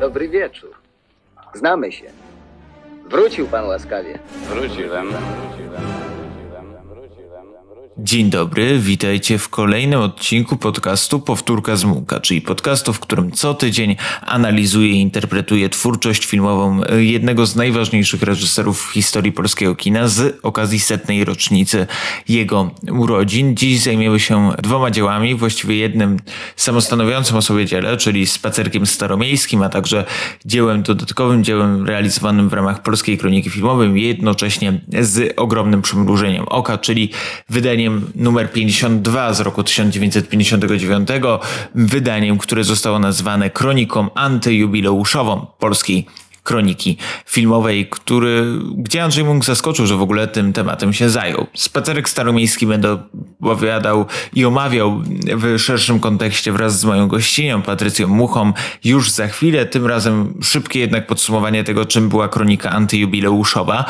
Dobry wieczór. Znamy się. Wrócił pan łaskawie. Wróciłem. Dzień dobry, witajcie w kolejnym odcinku podcastu Powtórka z Mułka, czyli podcastu, w którym co tydzień analizuję i interpretuję twórczość filmową jednego z najważniejszych reżyserów w historii polskiego kina z okazji setnej rocznicy jego urodzin. Dziś zajmiemy się dwoma dziełami, właściwie jednym samostanowiącym o sobie dziele, czyli Spacerkiem Staromiejskim, a także dziełem dodatkowym, dziełem realizowanym w ramach Polskiej Kroniki Filmowej, jednocześnie z ogromnym przymrużeniem oka, czyli wydaniem numer 52 z roku 1959, wydaniem, które zostało nazwane kroniką antyjubileuszową polskiej kroniki filmowej, który, gdzie Andrzej Munk zaskoczył, że w ogóle tym tematem się zajął. Spacerek Staromiejski będę opowiadał i omawiał w szerszym kontekście wraz z moją gościnią, Patrycją Muchą, już za chwilę. Tym razem szybkie jednak podsumowanie tego, czym była kronika antyjubileuszowa.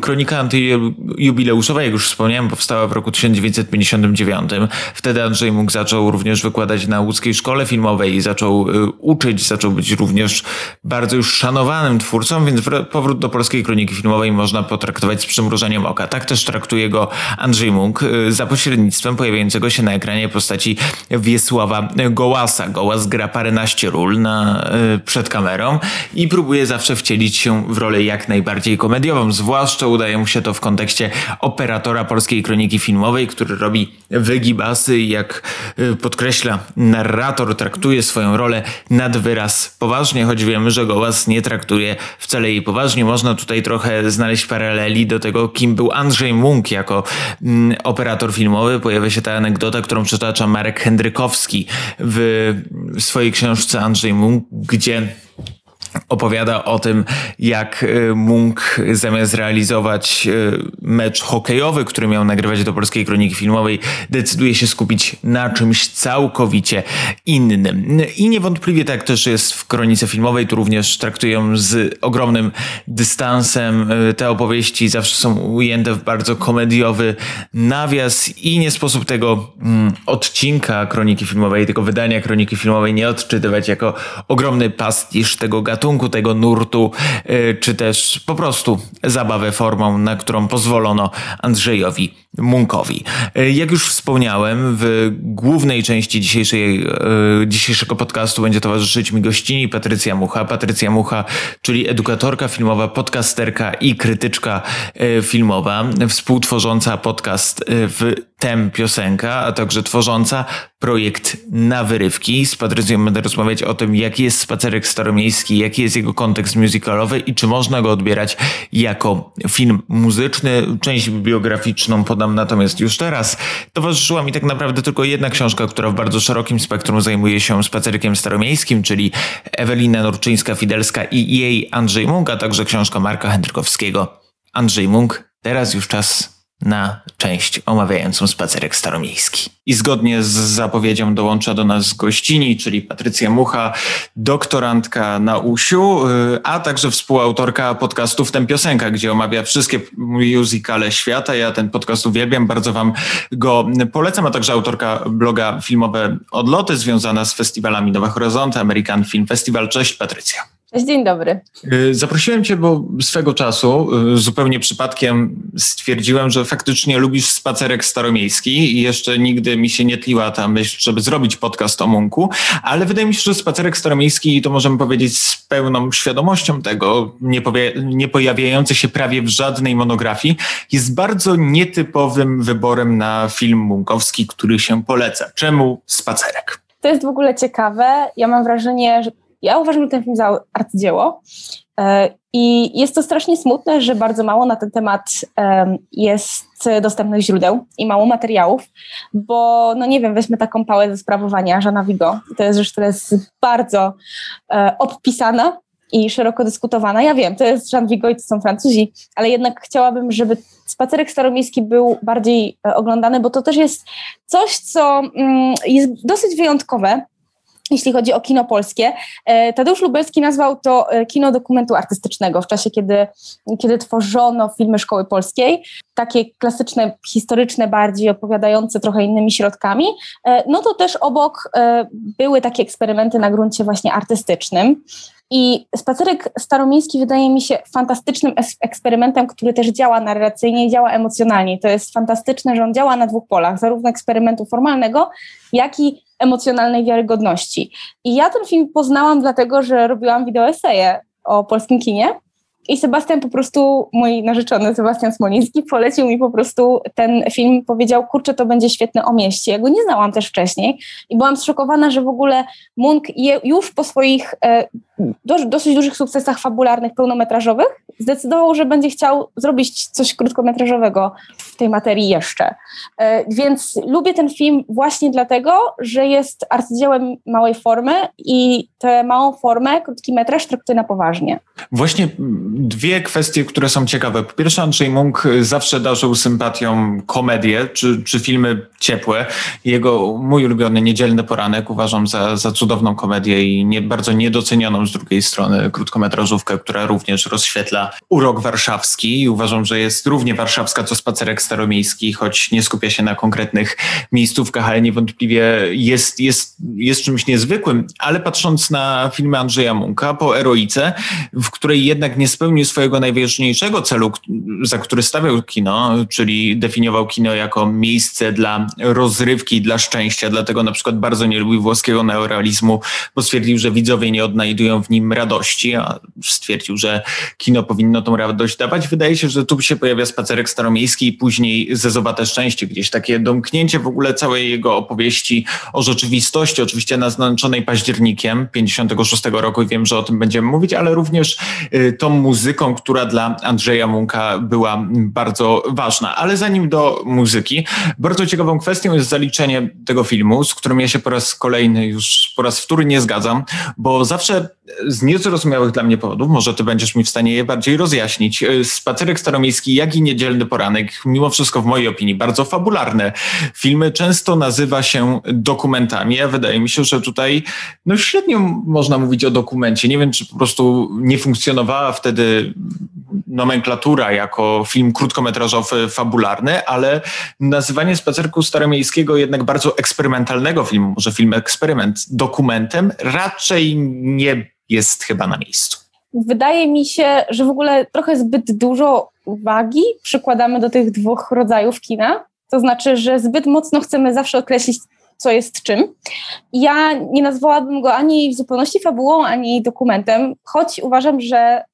Kronika antyjubileuszowa, jak już wspomniałem, powstała w roku 1959. Wtedy Andrzej Munk zaczął również wykładać na łódzkiej szkole filmowej i zaczął y, uczyć, zaczął być również bardzo już szanowanym twórcą, więc powrót do polskiej kroniki filmowej można potraktować z przymrużeniem oka. Tak też traktuje go Andrzej Munk y, za pośrednictwem pojawiającego się na ekranie postaci Wiesława Gołasa. Gołas gra paręnaście ról na, y, przed kamerą i próbuje zawsze wcielić się w rolę jak najbardziej komediową. Zwłaszcza udaje mu się to w kontekście operatora polskiej kroniki filmowej, który robi wygibasy i jak y, podkreśla narrator, traktuje swoją rolę nad wyraz poważnie, choć wiemy, że Gołas nie traktuje traktuje wcale jej poważnie. Można tutaj trochę znaleźć paraleli do tego, kim był Andrzej Munk jako mm, operator filmowy. Pojawia się ta anegdota, którą przytacza Marek Hendrykowski w swojej książce Andrzej Munk, gdzie opowiada o tym, jak y, Munk zamiast realizować y, mecz hokejowy, który miał nagrywać do polskiej kroniki filmowej, decyduje się skupić na czymś całkowicie innym. I niewątpliwie tak też jest w kronice filmowej, tu również traktują z ogromnym dystansem. Y, te opowieści zawsze są ujęte w bardzo komediowy nawias i nie sposób tego mm, odcinka kroniki filmowej, tego wydania kroniki filmowej nie odczytywać jako ogromny pastisz tego gatunku gatunku, tego nurtu, y, czy też po prostu zabawę formą, na którą pozwolono Andrzejowi Munkowi. Y, jak już wspomniałem, w głównej części dzisiejszej, y, dzisiejszego podcastu będzie towarzyszyć mi gościni Patrycja Mucha. Patrycja Mucha, czyli edukatorka filmowa, podcasterka i krytyczka filmowa, współtworząca podcast w Tem Piosenka, a także tworząca projekt Na Wyrywki. Z Patrycją będę rozmawiać o tym, jaki jest spacerek staromiejski, jaki jest jego kontekst musicalowy i czy można go odbierać jako film muzyczny. Część biograficzną podam natomiast już teraz. Towarzyszyła mi tak naprawdę tylko jedna książka, która w bardzo szerokim spektrum zajmuje się spacerkiem staromiejskim, czyli Ewelina Norczyńska-Fidelska i jej Andrzej Munk, a także książka Marka Hendrykowskiego. Andrzej Munk, teraz już czas na część omawiającą spacerek staromiejski. I zgodnie z zapowiedzią dołącza do nas gościni, czyli Patrycja Mucha, doktorantka na USiu, y, a także współautorka podcastu W Tem Piosenka, gdzie omawia wszystkie musicale świata. Ja ten podcast uwielbiam, bardzo wam go polecam, a także autorka bloga filmowe Odloty związana z festiwalami Nowe Horyzonty, American Film Festival. Cześć Patrycja. Dzień dobry. Y, zaprosiłem Cię, bo swego czasu y, zupełnie przypadkiem stwierdziłem, że faktycznie lubisz spacerek staromiejski i jeszcze nigdy mi się nie tliła ta myśl, żeby zrobić podcast o Munku, ale wydaje mi się, że spacerek staromiejski, to możemy powiedzieć z pełną świadomością tego, nie, powie, nie pojawiający się prawie w żadnej monografii, jest bardzo nietypowym wyborem na film munkowski, który się poleca. Czemu spacerek? To jest w ogóle ciekawe. Ja mam wrażenie, że ja uważam ten film za arcydzieło e, i jest to strasznie smutne, że bardzo mało na ten temat jest dostępnych źródeł i mało materiałów, bo no nie wiem, weźmy taką pałę ze sprawowania Żana Vigo. To jest rzecz, która jest bardzo e, obpisana i szeroko dyskutowana. Ja wiem, to jest Jean Vigo i to są Francuzi, ale jednak chciałabym, żeby spacerek staromiejski był bardziej e, oglądany, bo to też jest coś, co mm, jest dosyć wyjątkowe jeśli chodzi o kino polskie. E, Tadeusz Lubelski nazwał to e, kino dokumentu artystycznego w czasie, kiedy, kiedy tworzono filmy Szkoły Polskiej, takie klasyczne, historyczne bardziej, opowiadające trochę innymi środkami. E, no to też obok były takie eksperymenty na gruncie właśnie artystycznym. I spacerek staromiejski wydaje mi się fantastycznym eksperymentem, który też działa narracyjnie i działa emocjonalnie. To jest fantastyczne, że on działa na dwóch polach, zarówno eksperymentu formalnego, jak i emocjonalnej wiarygodności. I ja ten film poznałam dlatego, że robiłam wideoeseje o polskim kinie i Sebastian po prostu, mój narzeczony Sebastian Smoliński, polecił mi po prostu ten film, powiedział, kurczę, to będzie świetny o mieście. Ja go nie znałam też wcześniej i byłam zszokowana, że w ogóle Munk już po swoich e, dosyć dużych sukcesach fabularnych, pełnometrażowych, zdecydował, że będzie chciał zrobić coś krótkometrażowego w tej materii jeszcze. E, więc lubię ten film właśnie dlatego, że jest arcydziełem małej formy i tę małą formę, krótki metraż traktuje na poważnie. Właśnie dwie kwestie, które są ciekawe. Po pierwsze, Andrzej Munk zawsze darzył sympatią komedię czy, czy filmy ciepłe. Jego mój ulubiony Niedzielny Poranek uważam za, za cudowną komedię i nie, bardzo niedocenioną z drugiej strony krótkometrażówkę, która również rozświetla urok warszawski i uważam, że jest równie warszawska co spacerek staromiejski, choć nie skupia się na konkretnych miejscówkach, ale niewątpliwie jest, jest, jest czymś niezwykłym. Ale patrząc na filmy Andrzeja Munka po Eroice, w której jednak nie spełnił swojego najważniejszego celu, za który stawiał kino, czyli definiował kino jako miejsce dla rozrywki, dla szczęścia. Dlatego na przykład bardzo nie lubił włoskiego neorealizmu, bo stwierdził, że widzowie nie odnajdują w nim radości, a stwierdził, że kino powinno tą radość dawać. Wydaje się, że tu się pojawia spacerek staromiejski i później zezowate szczęście, gdzieś takie domknięcie w ogóle całej jego opowieści o rzeczywistości, oczywiście naznaczonej październikiem 56 roku i wiem, że o tym będziemy mówić, ale również y, tą muzyką, która dla Andrzeja Munka była bardzo ważna. Ale zanim do muzyki, bardzo ciekawą kwestią jest zaliczenie tego filmu, z którym ja się po raz kolejny już po raz wtóry nie zgadzam, bo zawsze z niezrozumiałych dla mnie powodów, może ty będziesz mi w stanie je bardziej rozjaśnić, y, Spacerek Staromiejski, jak i Niedzielny Poranek, mimo wszystko w mojej opinii bardzo fabularne filmy, często nazywa się dokumentami, a wydaje mi się, że tutaj no średnio można mówić o dokumencie. Nie wiem, czy po prostu nie funkcjonowała wtedy nomenklatura jako film krótkometrażowy, fabularny, ale nazywanie Spacerku Staromiejskiego jednak bardzo eksperymentalnego filmu, może film eksperyment, dokumentem raczej nie jest chyba na miejscu. Wydaje mi się, że w ogóle trochę zbyt dużo uwagi przykładamy do tych dwóch rodzajów kina. To znaczy, że zbyt mocno chcemy zawsze określić, co jest czym. Ja nie nazwałabym go ani w zupełności fabułą, ani dokumentem, choć uważam, że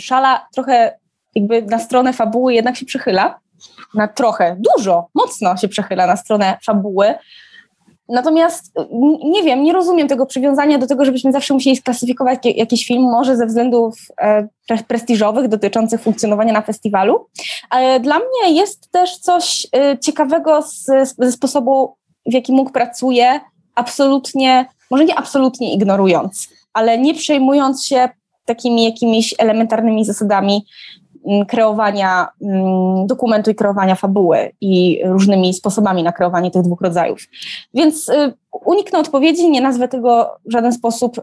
szala trochę jakby na stronę fabuły jednak się przychyla. Na trochę, dużo, mocno się przechyla na stronę fabuły. Natomiast nie wiem, nie rozumiem tego przywiązania do tego, żebyśmy zawsze musieli sklasyfikować jakiś film, może ze względów e, prestiżowych dotyczących funkcjonowania na festiwalu. Ale dla mnie jest też coś e, ciekawego z, ze sposobu, w jaki mógł pracuje, absolutnie, może nie absolutnie ignorując, ale nie przejmując się takimi jakimiś elementarnymi zasadami Mm, kreowania mm, dokumentu i kreowania fabuły i różnymi sposobami na kreowanie tych dwóch rodzajów. Więc y, uniknę odpowiedzi, nie nazwę tego w żaden sposób,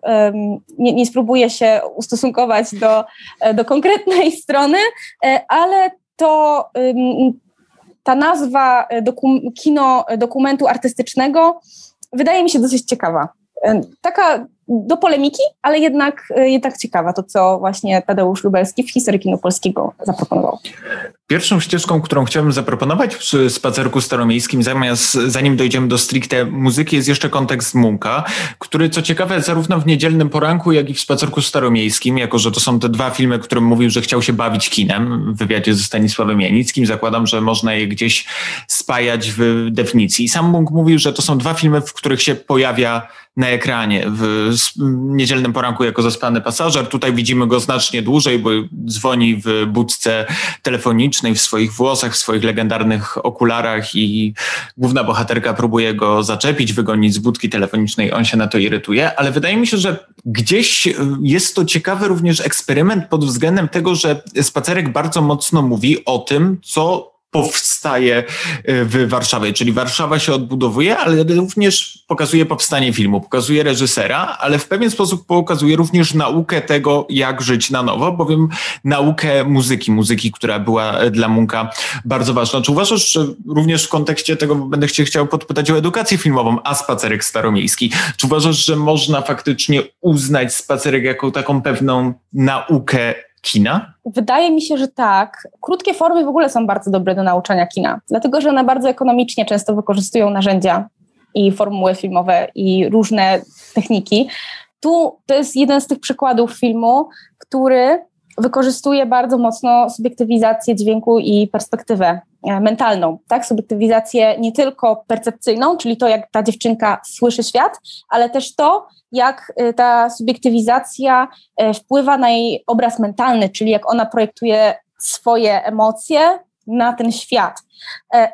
nie, nie spróbuję się ustosunkować do, e, do konkretnej strony, e, ale to ta nazwa e, kino dokumentu artystycznego wydaje mi się dosyć ciekawa. Taka do polemiki, ale jednak, e, jednak ciekawa to, co właśnie Tadeusz Lubelski w historii kino polskiego zaproponował. Pierwszą ścieżką, którą chciałbym zaproponować przy spacerku staromiejskim, zamiast, zanim dojdziemy do stricte muzyki, jest jeszcze kontekst Munka, który co ciekawe zarówno w Niedzielnym Poranku, jak i w spacerku staromiejskim, jako że to są te dwa filmy, którym mówił, że chciał się bawić kinem w wywiadzie ze Stanisławem Janickim, zakładam, że można je gdzieś spajać w definicji. I sam Munk mówił, że to są dwa filmy, w których się pojawia na ekranie w niedzielnym poranku jako zaspany pasażer. Tutaj widzimy go znacznie dłużej, bo dzwoni w budce telefonicznej, w swoich włosach, w swoich legendarnych okularach i główna bohaterka próbuje go zaczepić, wygonić z budki telefonicznej. On się na to irytuje, ale wydaje mi się, że gdzieś jest to ciekawy również eksperyment pod względem tego, że spacerek bardzo mocno mówi o tym, co powstaje w Warszawie, czyli Warszawa się odbudowuje, ale również pokazuje powstanie filmu, pokazuje reżysera, ale w pewien sposób pokazuje również naukę tego, jak żyć na nowo, bowiem naukę muzyki, muzyki, która była dla Munka bardzo ważna. Czy uważasz, że również w kontekście tego będę cię chciał podpytać o edukację filmową, a spacerek staromiejski, czy uważasz, że można faktycznie uznać spacerek jako taką pewną naukę kina? Wydaje mi się, że tak. Krótkie formy w ogóle są bardzo dobre do nauczania kina, dlatego że one bardzo ekonomicznie często wykorzystują narzędzia i formuły filmowe i różne techniki. Tu to jest jeden z tych przykładów filmu, który wykorzystuje bardzo mocno subiektywizację dźwięku i perspektywę mentalną, tak? Subiektywizację nie tylko percepcyjną, czyli to, jak ta dziewczynka słyszy świat, ale też to, jak e, ta subiektywizacja e, wpływa na jej obraz mentalny, czyli jak ona projektuje swoje emocje na ten świat.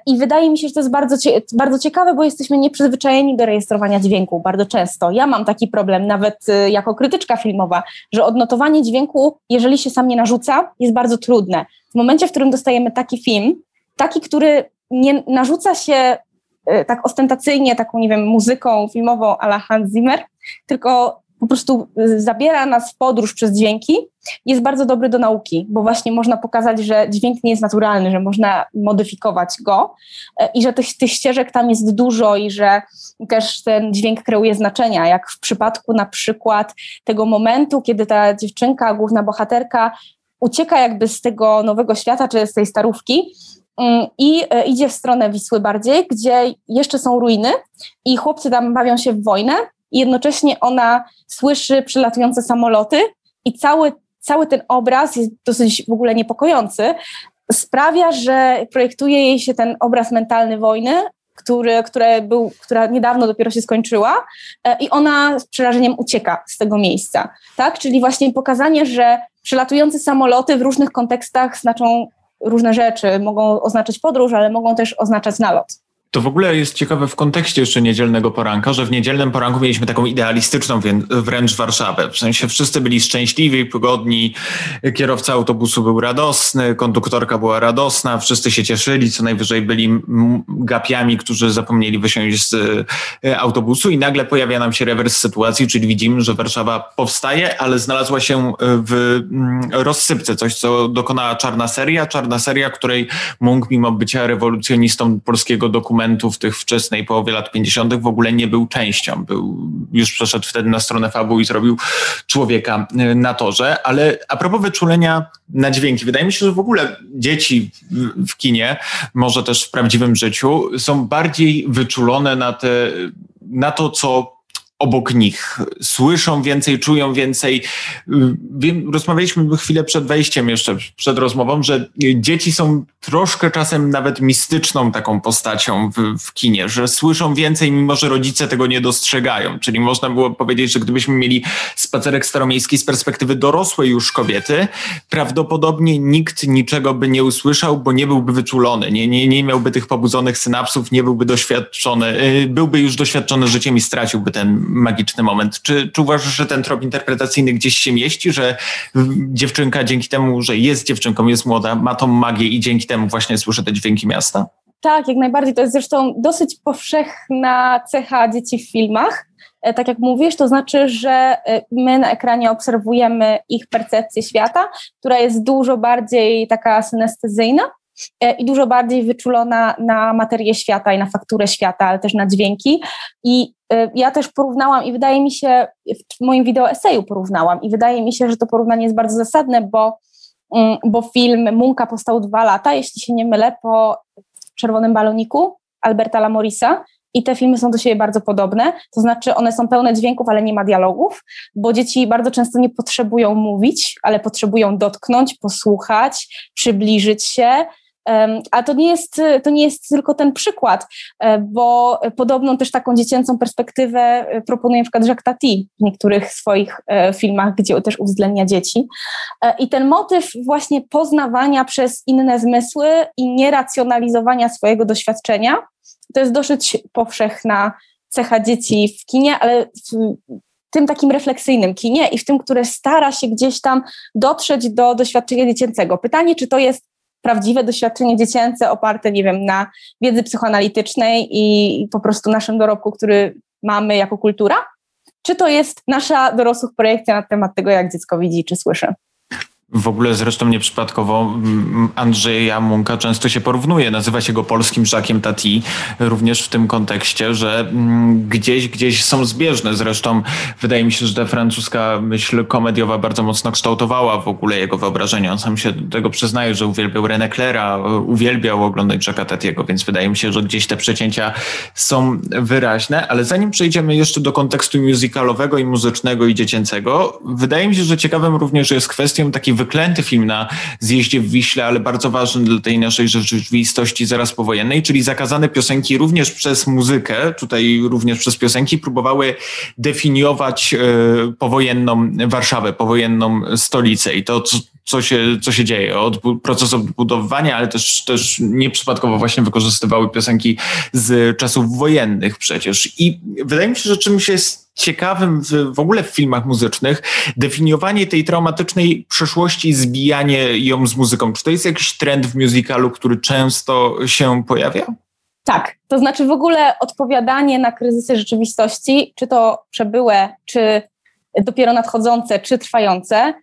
I wydaje mi się, że to jest bardzo, bardzo ciekawe, bo jesteśmy nieprzyzwyczajeni do rejestrowania dźwięku bardzo często. Ja mam taki problem, nawet jako krytyczka filmowa, że odnotowanie dźwięku, jeżeli się sam nie narzuca, jest bardzo trudne. W momencie, w którym dostajemy taki film, taki, który nie narzuca się tak ostentacyjnie taką, nie wiem, muzyką filmową a la Hans Zimmer, tylko po prostu zabiera nas w podróż przez dźwięki, jest bardzo dobry do nauki, bo właśnie można pokazać, że dźwięk nie jest naturalny, że można modyfikować go e, i że tych, tych ścieżek tam jest dużo i że też ten dźwięk kreuje znaczenia, jak w przypadku na przykład tego momentu, kiedy ta dziewczynka, główna bohaterka ucieka jakby z tego nowego świata, czy z tej starówki, i e, idzie w stronę Wisły bardziej, gdzie jeszcze są ruiny i chłopcy tam bawią się w wojnę i jednocześnie ona słyszy przylatujące samoloty i cały, cały ten obraz jest dosyć w ogóle niepokojący. Sprawia, że projektuje jej się ten obraz mentalny wojny, który, które był, która niedawno dopiero się skończyła e, i ona z przerażeniem ucieka z tego miejsca. Tak? Czyli właśnie pokazanie, że przylatujące samoloty w różnych kontekstach znaczą różne rzeczy. Mogą oznaczać podróż, ale mogą też oznaczać nalot. To w ogóle jest ciekawe w kontekście jeszcze niedzielnego poranka, że w niedzielnym poranku mieliśmy taką idealistyczną wręcz Warszawę. W sensie wszyscy byli szczęśliwi, pogodni, kierowca autobusu był radosny, konduktorka była radosna, wszyscy się cieszyli, co najwyżej byli gapiami, którzy zapomnieli wysiąść z e, autobusu i nagle pojawia nam się rewers sytuacji, czyli widzimy, że Warszawa powstaje, ale znalazła się e, w rozsypce, coś co dokonała czarna seria, czarna seria, której Munk mimo bycia rewolucjonistą polskiego dokumentu dokumentów tych wczesnej połowie lat 50. w ogóle nie był częścią. Był, już przeszedł wtedy na stronę fabu i zrobił człowieka y, na torze. Ale a propos wyczulenia na dźwięki, wydaje mi się, że w ogóle dzieci w kinie, może też w prawdziwym życiu, są bardziej wyczulone na, te, na to, co obok nich, słyszą więcej, czują więcej. Wiem, rozmawialiśmy chwilę przed wejściem, jeszcze przed rozmową, że dzieci są troszkę czasem nawet mistyczną taką postacią w, w kinie, że słyszą więcej, mimo że rodzice tego nie dostrzegają. Czyli można było powiedzieć, że gdybyśmy mieli spacerek staromiejski z perspektywy dorosłej już kobiety, prawdopodobnie nikt niczego by nie usłyszał, bo nie byłby wyczulony, nie, nie, nie miałby tych pobudzonych synapsów, nie byłby doświadczony, y, byłby już doświadczony życiem i straciłby ten magiczny moment. Czy, czy uważasz, że ten trop interpretacyjny gdzieś się mieści, że dziewczynka dzięki temu, że jest dziewczynką, jest młoda, ma tą magię i dzięki temu właśnie słyszy te dźwięki miasta? Tak, jak najbardziej. To jest zresztą dosyć powszechna cecha dzieci w filmach. E, tak jak mówisz, to znaczy, że e, my na ekranie obserwujemy ich percepcję świata, która jest dużo bardziej taka synestezyjna e, i dużo bardziej wyczulona na materię świata i na fakturę świata, ale też na dźwięki. I ja też porównałam i wydaje mi się, w moim wideo eseju porównałam i wydaje mi się, że to porównanie jest bardzo zasadne, bo Mm, bo film Munka powstał dwa lata, jeśli się nie mylę, po Czerwonym Baloniku Alberta Lamorisa i te filmy są do siebie bardzo podobne, to znaczy one są pełne dźwięków, ale nie ma dialogów, bo dzieci bardzo często nie potrzebują mówić, ale potrzebują dotknąć, posłuchać, przybliżyć się, a to nie, jest, to nie jest tylko ten przykład, e, bo podobną też taką dziecięcą perspektywę e, proponuje na przykład Jacques Tati w niektórych swoich e, filmach, gdzie też uwzględnia dzieci. I ten motyw właśnie poznawania przez inne zmysły i nieracjonalizowania swojego doświadczenia, to jest dosyć powszechna cecha dzieci w kinie, ale w tym takim refleksyjnym kinie i w tym, które stara się gdzieś tam dotrzeć do doświadczenia dziecięcego. Pytanie, czy to jest prawdziwe doświadczenie dziecięce oparte, nie wiem, na wiedzy psychoanalitycznej i po prostu naszym dorobku, który mamy jako kultura? Czy to jest nasza dorosłych projekcja na temat tego, jak dziecko widzi czy słyszy? W ogóle zresztą nieprzypadkowo mm, Andrzeja Munka często się porównuje, nazywa się go polskim Jacques'em Tati, również w tym kontekście, że mm, gdzieś, gdzieś są zbieżne. Zresztą wydaje mi się, że ta francuska myśl komediowa bardzo mocno kształtowała w ogóle jego wyobrażenie. On sam się do tego przyznaje, że uwielbiał René Claira, uwielbiał oglądać Jacques'a Tatiego, więc wydaje mi się, że gdzieś te przecięcia są wyraźne, ale zanim przejdziemy jeszcze do kontekstu musicalowego i muzycznego i dziecięcego, wydaje mi się, że ciekawym również jest kwestią takiej wyklęty film na zjeździe w Wiśle, ale bardzo ważny dla tej naszej rzeczywistości zaraz powojennej, czyli zakazane piosenki również przez muzykę, tutaj również przez piosenki, próbowały definiować e, powojenną Warszawę, powojenną stolicę. I to, co się, co się dzieje, od procesu odbudowywania, ale też, też nieprzypadkowo właśnie wykorzystywały piosenki z czasów wojennych przecież. I wydaje mi się, że czymś jest ciekawym w, w ogóle w filmach muzycznych definiowanie tej traumatycznej przeszłości, zbijanie ją z muzyką. Czy to jest jakiś trend w musicalu, który często się pojawia? Tak, to znaczy w ogóle odpowiadanie na kryzysy rzeczywistości, czy to przebyłe, czy dopiero nadchodzące, czy trwające,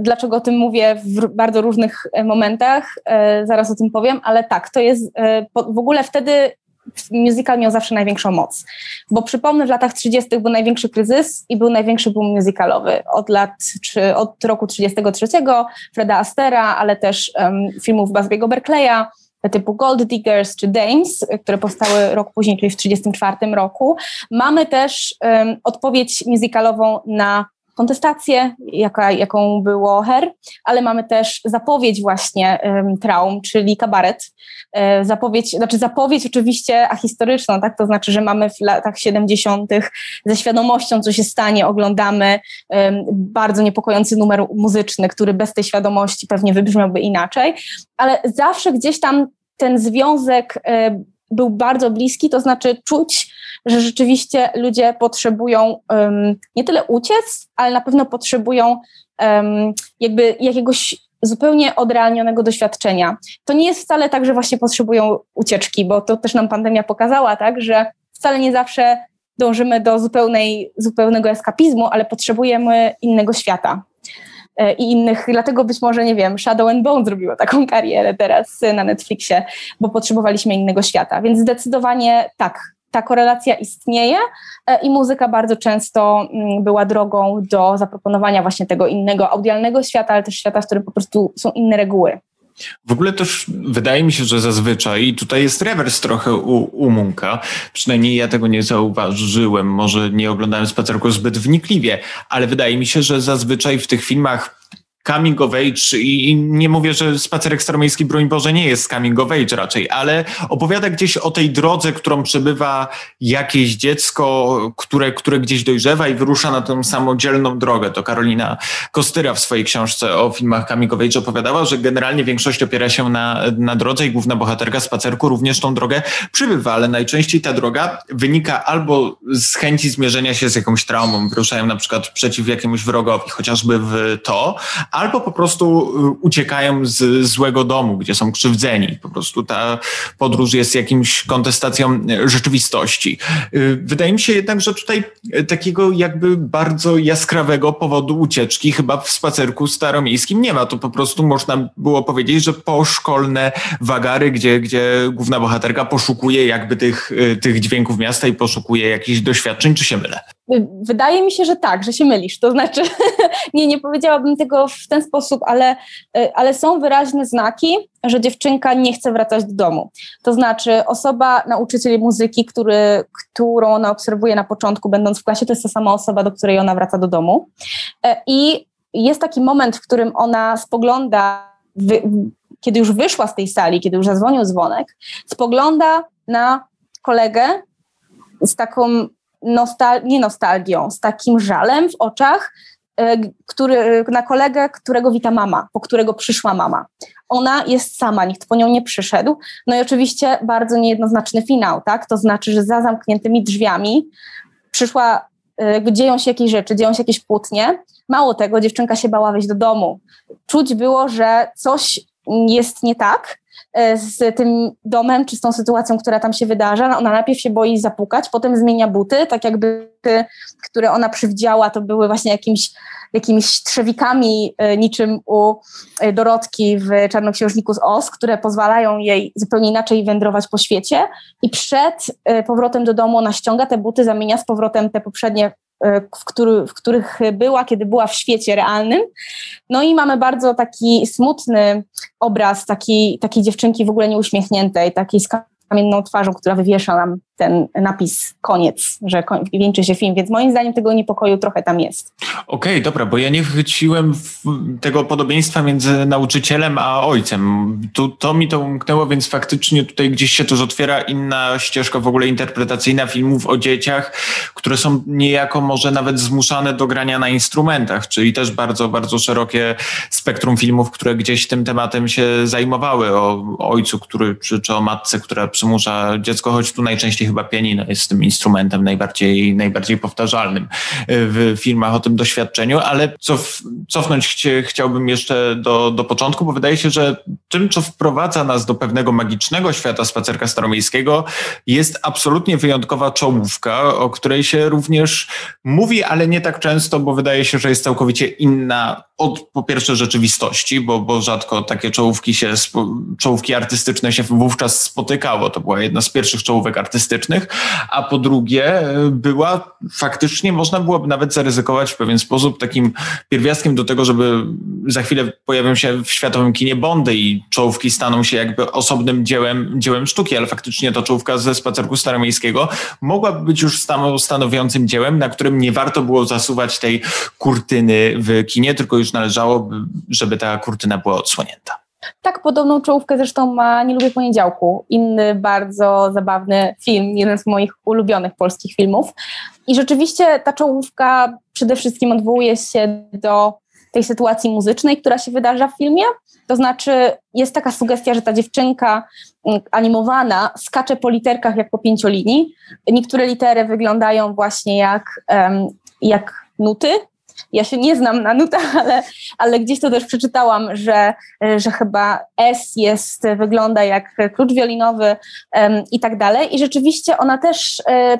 Dlaczego o tym mówię w bardzo różnych e, momentach, e, zaraz o tym powiem, ale tak, to jest e, w ogóle wtedy musical miał zawsze największą moc. Bo przypomnę, w latach 30. był największy kryzys i był największy boom musicalowy. Od lat, czy od roku 33 Freda Astera, ale też um, filmów Busby'ego Berkeleya, typu Gold Diggers czy Dames, które powstały rok później, czyli w 1934 roku. Mamy też um, odpowiedź musicalową na kontestację, jaka, jaką było Her, ale mamy też zapowiedź właśnie um, traum, czyli kabaret. E, zapowiedź, znaczy zapowiedź oczywiście ahistoryczną, tak? To znaczy, że mamy w latach 70. ze świadomością, co się stanie, oglądamy um, bardzo niepokojący numer muzyczny, który bez tej świadomości pewnie wybrzmiałby inaczej, ale zawsze gdzieś tam ten związek e, był bardzo bliski, to znaczy czuć, że rzeczywiście ludzie potrzebują um, nie tyle uciec, ale na pewno potrzebują um, jakby jakiegoś zupełnie odrealnionego doświadczenia. To nie jest wcale tak, że właśnie potrzebują ucieczki, bo to też nam pandemia pokazała, tak, że wcale nie zawsze dążymy do zupełnej, zupełnego eskapizmu, ale potrzebujemy innego świata. E, i innych, dlatego być może, nie wiem, Shadow and Bone zrobiło taką karierę teraz na Netflixie, bo potrzebowaliśmy innego świata, więc zdecydowanie tak, ta korelacja istnieje e, i muzyka bardzo często mm, była drogą do zaproponowania właśnie tego innego audialnego świata, ale też świata, w którym po prostu są inne reguły. W ogóle też wydaje mi się, że zazwyczaj, i tutaj jest rewers trochę u, u Munka, przynajmniej ja tego nie zauważyłem, może nie oglądałem spacerku zbyt wnikliwie, ale wydaje mi się, że zazwyczaj w tych filmach coming of age i nie mówię, że spacerek staromiejski, broń Boże, nie jest coming of age raczej, ale opowiada gdzieś o tej drodze, którą przebywa jakieś dziecko, które, które gdzieś dojrzewa i wyrusza na tę samodzielną drogę. To Karolina Kostyra w swojej książce o filmach coming of age opowiadała, że generalnie większość opiera się na, na drodze i główna bohaterka spacerku również tą drogę przybywa, ale najczęściej ta droga wynika albo z chęci zmierzenia się z jakąś traumą, wyruszają na przykład przeciw jakiemuś wrogowi, chociażby w to, albo po prostu y, uciekają z złego domu, gdzie są krzywdzeni. Po prostu ta podróż jest jakimś kontestacją y, rzeczywistości. Y, wydaje mi się jednak, że tutaj takiego jakby bardzo jaskrawego powodu ucieczki chyba w spacerku staromiejskim nie ma. To po prostu można było powiedzieć, że poszkolne wagary, gdzie, gdzie główna bohaterka poszukuje jakby tych, tych dźwięków miasta i poszukuje jakichś doświadczeń, czy się mylę? Wydaje mi się, że tak, że się mylisz. To znaczy, nie, nie powiedziałabym tego w ten sposób, ale, e, ale są wyraźne znaki, że dziewczynka nie chce wracać do domu. To znaczy, osoba, nauczyciel muzyki, który, którą ona obserwuje na początku, będąc w klasie, to jest ta sama osoba, do której ona wraca do domu. E, I jest taki moment, w którym ona spogląda, kiedy już wyszła z tej sali, kiedy już zadzwonił dzwonek, spogląda na kolegę z taką nostal nie nostalgią, z takim żalem w oczach, który, na kolegę, którego wita mama, po którego przyszła mama. Ona jest sama, nikt po nią nie przyszedł. No i oczywiście bardzo niejednoznaczny finał, tak? To znaczy, że za zamkniętymi drzwiami przyszła, e, jakby dzieją się jakieś rzeczy, dzieją się jakieś płótnie. Mało tego, dziewczynka się bała wejść do domu. Czuć było, że coś jest nie tak e, z tym domem, czy z tą sytuacją, która tam się wydarza. Ona najpierw się boi zapukać, potem zmienia buty, tak jakby te, które ona przywdziała, to były właśnie jakimś, jakimiś trzewikami, e, niczym u e, Dorotki w Czarnoksiężniku z Oz, które pozwalają jej zupełnie inaczej wędrować po świecie i przed powrotem do domu ona ściąga te buty, zamienia z powrotem te poprzednie E, w, który, w których była, kiedy była w świecie realnym. No i mamy bardzo taki smutny obraz takiej, takiej dziewczynki w ogóle nieuśmiechniętej, takiej z kamienną twarzą, która wywiesza nam ten napis koniec, że wieńczy się film, więc moim zdaniem tego niepokoju trochę tam jest. Okej, okay, dobra, bo ja nie chwyciłem tego podobieństwa między nauczycielem a ojcem. Tu, to mi to umknęło, więc faktycznie tutaj gdzieś się też otwiera inna ścieżka w ogóle interpretacyjna filmów o dzieciach, które są niejako może nawet zmuszane do grania na instrumentach, czyli też bardzo, bardzo szerokie spektrum filmów, które gdzieś tym tematem się zajmowały, o ojcu, który, czy, czy o matce, która przymusza dziecko, choć tu najczęściej chyba pianino jest tym instrumentem najbardziej, najbardziej powtarzalnym w filmach o tym doświadczeniu, ale cof, cofnąć chcie, chciałbym jeszcze do, do początku, bo wydaje się, że tym, co wprowadza nas do pewnego magicznego świata spacerka staromiejskiego, jest absolutnie wyjątkowa czołówka, o której się również mówi, ale nie tak często, bo wydaje się, że jest całkowicie inna od po pierwsze rzeczywistości, bo, bo rzadko takie czołówki się, czołówki artystyczne się wówczas spotykało. To była jedna z pierwszych czołówek artystycznych, a po drugie była faktycznie, można byłoby nawet zaryzykować w pewien sposób takim pierwiastkiem do tego, żeby za chwilę pojawią się w światowym kinie Bondy i czołówki staną się jakby osobnym dziełem, dziełem sztuki, ale faktycznie ta czołówka ze spacerku staromiejskiego mogłaby być już stanowiącym dziełem, na którym nie warto było zasuwać tej kurtyny w kinie, tylko już należałoby, żeby ta kurtyna była odsłonięta. Tak, podobną czołówkę zresztą ma Nie lubię poniedziałku, inny bardzo zabawny film, jeden z moich ulubionych polskich filmów. I rzeczywiście ta czołówka przede wszystkim odwołuje się do tej sytuacji muzycznej, która się wydarza w filmie. To znaczy, jest taka sugestia, że ta dziewczynka mm, animowana skacze po literkach jak po pięciolinii. Niektóre litery wyglądają właśnie jak, jak nuty, ja się nie znam na nutach, ale, ale gdzieś to też przeczytałam, że, że chyba S jest, wygląda jak klucz wiolinowy um, i tak dalej. I rzeczywiście ona też. E,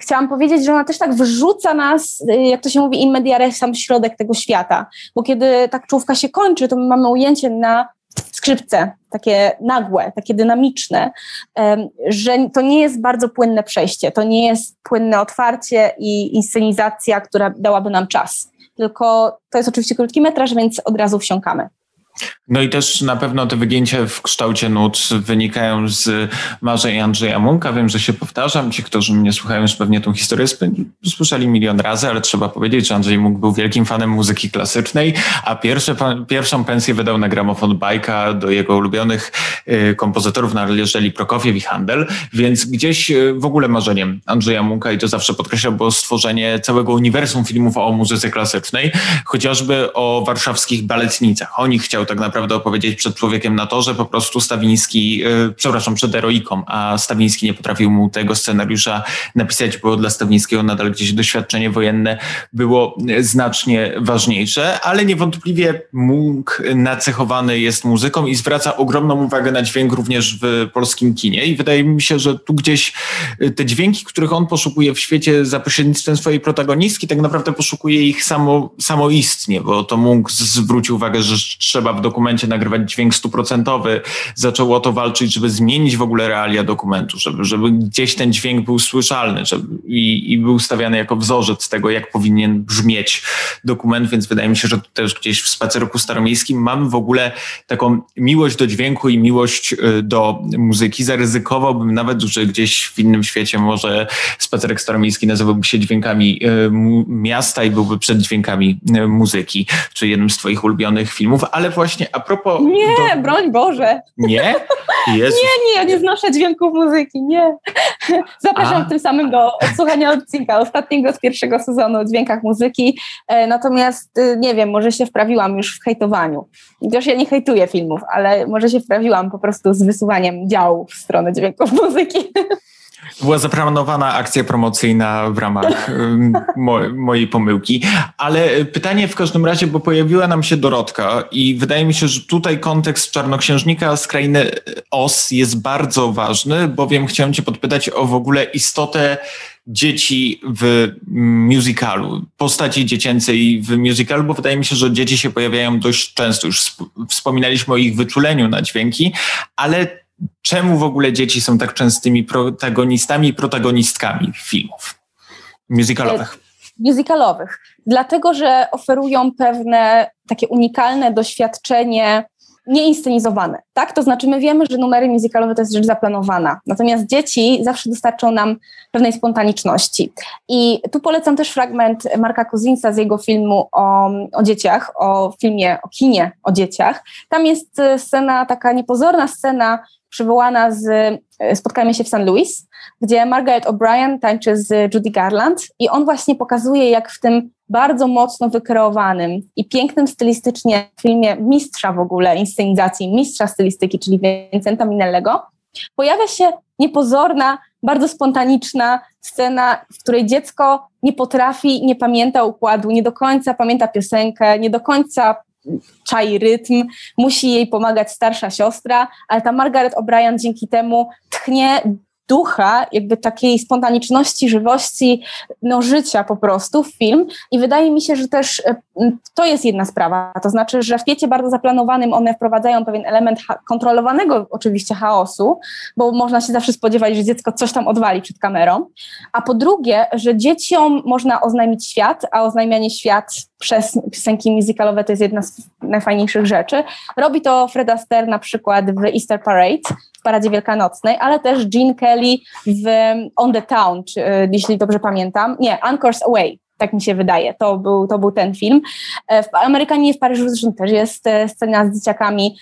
chciałam powiedzieć, że ona też tak wrzuca nas, e, jak to się mówi, in media res, sam środek tego świata. Bo kiedy ta czołówka się kończy, to my mamy ujęcie na skrzypce, takie nagłe, takie dynamiczne, że to nie jest bardzo płynne przejście, to nie jest płynne otwarcie i inscenizacja, która dałaby nam czas. Tylko to jest oczywiście krótki metraż, więc od razu wsiąkamy. No i też na pewno te wygięcia w kształcie nut wynikają z marzeń Andrzeja Munka. Wiem, że się powtarzam. Ci, którzy mnie słuchają, już pewnie tą historię słyszeli milion razy, ale trzeba powiedzieć, że Andrzej Munk był wielkim fanem muzyki klasycznej, a pierwsze, pierwszą pensję wydał na gramofon bajka do jego ulubionych y, kompozytorów należeli Prokofiew i Handel, więc gdzieś y, w ogóle marzeniem Andrzeja Munka, i to zawsze podkreślał, było stworzenie całego uniwersum filmów o muzyce klasycznej, chociażby o warszawskich baletnicach. O nich chciał chciał tak naprawdę opowiedzieć przed człowiekiem na to, że po prostu Stawiński, yy, przepraszam, przed Eroiką, a Stawiński nie potrafił mu tego scenariusza napisać, bo dla Stawińskiego nadal gdzieś doświadczenie wojenne było znacznie ważniejsze, ale niewątpliwie Munk nacechowany jest muzyką i zwraca ogromną uwagę na dźwięk również w polskim kinie. I wydaje mi się, że tu gdzieś y, te dźwięki, których on poszukuje w świecie za pośrednictwem swojej protagonistki, tak naprawdę poszukuje ich samo, samoistnie, bo to Munk zwrócił uwagę, że trzeba w dokumencie nagrywać dźwięk stuprocentowy, zaczęło o to walczyć, żeby zmienić w ogóle realia dokumentu, żeby, żeby gdzieś ten dźwięk był słyszalny żeby, i, i był stawiany jako wzorzec tego, jak powinien brzmieć dokument, więc wydaje mi się, że też gdzieś w spacerku staromiejskim mamy w ogóle taką miłość do dźwięku i miłość y, do muzyki. Zaryzykowałbym nawet, że gdzieś w innym świecie może spacerek staromiejski nazywałby się dźwiękami y, miasta i byłby przed dźwiękami y, muzyki, czy jednym z twoich ulubionych filmów, ale właśnie a propos... Nie, do... broń Boże. Nie? Jezus. Nie, nie, ja nie znoszę dźwięków muzyki, nie. Zapraszam a. tym samym do odsłuchania odcinka ostatniego z pierwszego sezonu o dźwiękach muzyki. E, natomiast y, nie wiem, może się wprawiłam już w hejtowaniu. Chociaż ja nie hejtuję filmów, ale może się wprawiłam po prostu z wysuwaniem działu w stronę dźwięków muzyki. Była zaplanowana akcja promocyjna w ramach mo mojej pomyłki, ale pytanie w każdym razie, bo pojawiła nam się Dorotka i wydaje mi się, że tutaj kontekst Czarnoksiężnika z krainy Os jest bardzo ważny, bowiem chciałem cię podpytać o w ogóle istotę dzieci w musicalu, postaci dziecięcej w musicalu, bo wydaje mi się, że dzieci się pojawiają dość często. Już wspominaliśmy o ich wyczuleniu na dźwięki, ale czemu w ogóle dzieci są tak częstymi protagonistami i protagonistkami filmów musicalowych? E, musicalowych. Dlatego, że oferują pewne takie unikalne doświadczenie nieinscenizowane, tak? To znaczy my wiemy, że numery musicalowe to jest rzecz zaplanowana, natomiast dzieci zawsze dostarczą nam pewnej spontaniczności. I tu polecam też fragment Marka Cousinsa z jego filmu o, o dzieciach, o filmie, o kinie o dzieciach. Tam jest scena, taka niepozorna scena przywołana z e, Spotkajmy się w St. Louis, gdzie Margaret O'Brien tańczy z Judy Garland i on właśnie pokazuje, jak w tym bardzo mocno wykreowanym i pięknym stylistycznie filmie mistrza w ogóle inscenizacji, mistrza stylistyki, czyli Vincenta Minellego, pojawia się niepozorna, bardzo spontaniczna scena, w której dziecko nie potrafi, nie pamięta układu, nie do końca pamięta piosenkę, nie do końca czai rytm, musi jej pomagać starsza siostra, ale ta Margaret O'Brien dzięki temu tchnie ducha, jakby takiej spontaniczności, żywości, no życia po prostu w film. I wydaje mi się, że też e, to jest jedna sprawa, to znaczy, że w piecie bardzo zaplanowanym one wprowadzają pewien element kontrolowanego oczywiście chaosu, bo można się zawsze spodziewać, że dziecko coś tam odwali przed kamerą, a po drugie, że dzieciom można oznajmić świat, a oznajmianie świat przez piosenki muzykalowe to jest jedna z najfajniejszych rzeczy. Robi to Fred Astaire na przykład w Easter Parade, w Paradzie Wielkanocnej, ale też Gene Kelly w On the Town, czy, e, jeśli dobrze pamiętam. Nie, Anchors Away tak mi się wydaje. To był, to był ten film. E, w Amerykanie w Paryżu zresztą też jest e, scena z dzieciakami.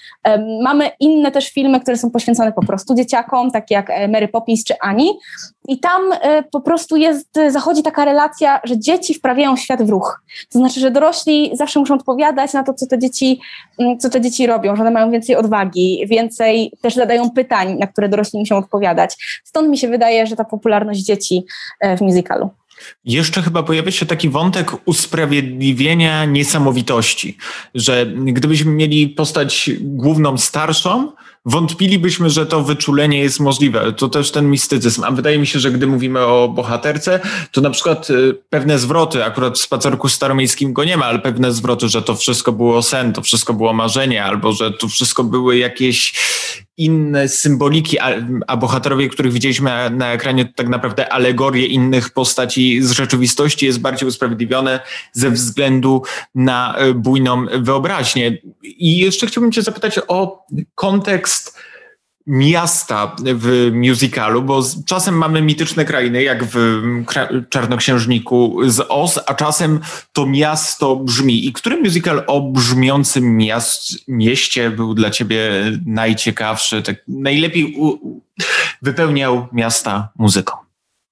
Mamy inne też filmy, które są poświęcone po prostu dzieciakom, takie jak Mary Poppins czy Ani. I tam po prostu jest, zachodzi taka relacja, że dzieci wprawiają świat w ruch. To znaczy, że dorośli zawsze muszą odpowiadać na to, co te dzieci, mm, co te dzieci robią, że one mają więcej odwagi, więcej też zadają pytań, na które dorośli muszą odpowiadać. Stąd mi się wydaje, że ta popularność dzieci w musicalu. Jeszcze chyba pojawia się taki wątek usprawiedliwienia niesamowitości, że gdybyśmy mieli postać główną starszą, wątpilibyśmy, że to wyczulenie jest możliwe. To też ten mistycyzm. A wydaje mi się, że gdy mówimy o bohaterce, to na przykład y, pewne zwroty, akurat w spacerku staromiejskim go nie ma, ale pewne zwroty, że to wszystko było sen, to wszystko było marzenie, albo że to wszystko były jakieś inne symboliki, a, a bohaterowie, których widzieliśmy na, na, ekranie, to tak naprawdę alegorie innych postaci z rzeczywistości jest bardziej usprawiedliwione ze względu na y, bujną wyobraźnię. I jeszcze chciałbym Cię zapytać o kontekst miasta w musicalu, bo czasem mamy mityczne krainy, jak w Czarnoksiężniku z Oz, a czasem to miasto brzmi. I który musical o brzmiącym miast, mieście był dla ciebie najciekawszy, tak najlepiej u, wypełniał miasta muzyką?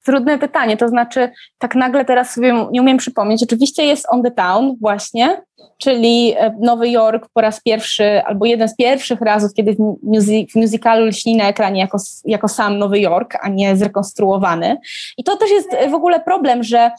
Trudne pytanie, to znaczy tak nagle teraz sobie nie umiem przypomnieć. Oczywiście jest On the Town właśnie, czyli e, Nowy Jork po raz pierwszy, albo jeden z pierwszych razów, kiedy w, music, w musicalu lśni na ekranie jako, jako sam Nowy Jork, a nie zrekonstruowany. I to też jest w ogóle problem, że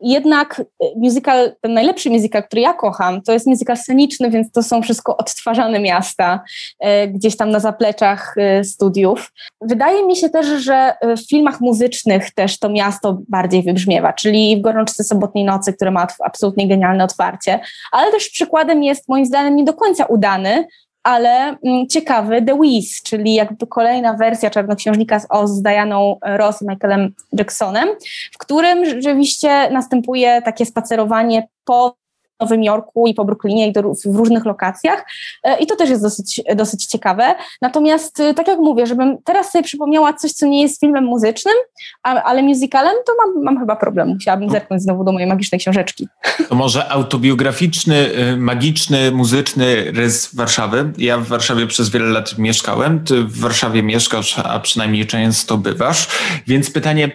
jednak musical, ten najlepszy musical, który ja kocham, to jest musical sceniczny, więc to są wszystko odtwarzane miasta e, gdzieś tam na zapleczach e, studiów. Wydaje mi się też, że w filmach muzycznych też to miasto bardziej wybrzmiewa, czyli w Gorączce Sobotniej Nocy, które ma absolutnie genialne otwarcie, ale też przykładem jest moim zdaniem nie do końca udany, ale mm, ciekawy The Wiz, czyli jakby kolejna wersja Czarnoksiężnika z Oz z Dianą Ross i Michaelem Jacksonem, w którym rzeczywiście następuje takie spacerowanie po Nowym Jorku i po Brooklynie i do, w różnych lokacjach e, i to też jest dosyć, dosyć ciekawe. Natomiast e, tak jak mówię, żebym teraz sobie przypomniała coś, co nie jest filmem muzycznym, ale musicalem, to mam, mam chyba problem. Musiałabym zerknąć znowu do mojej magicznej książeczki. To może autobiograficzny, y, magiczny, muzyczny rys Warszawy. Ja w Warszawie przez wiele lat mieszkałem. Ty w Warszawie mieszkasz, a przynajmniej często bywasz. Więc pytanie,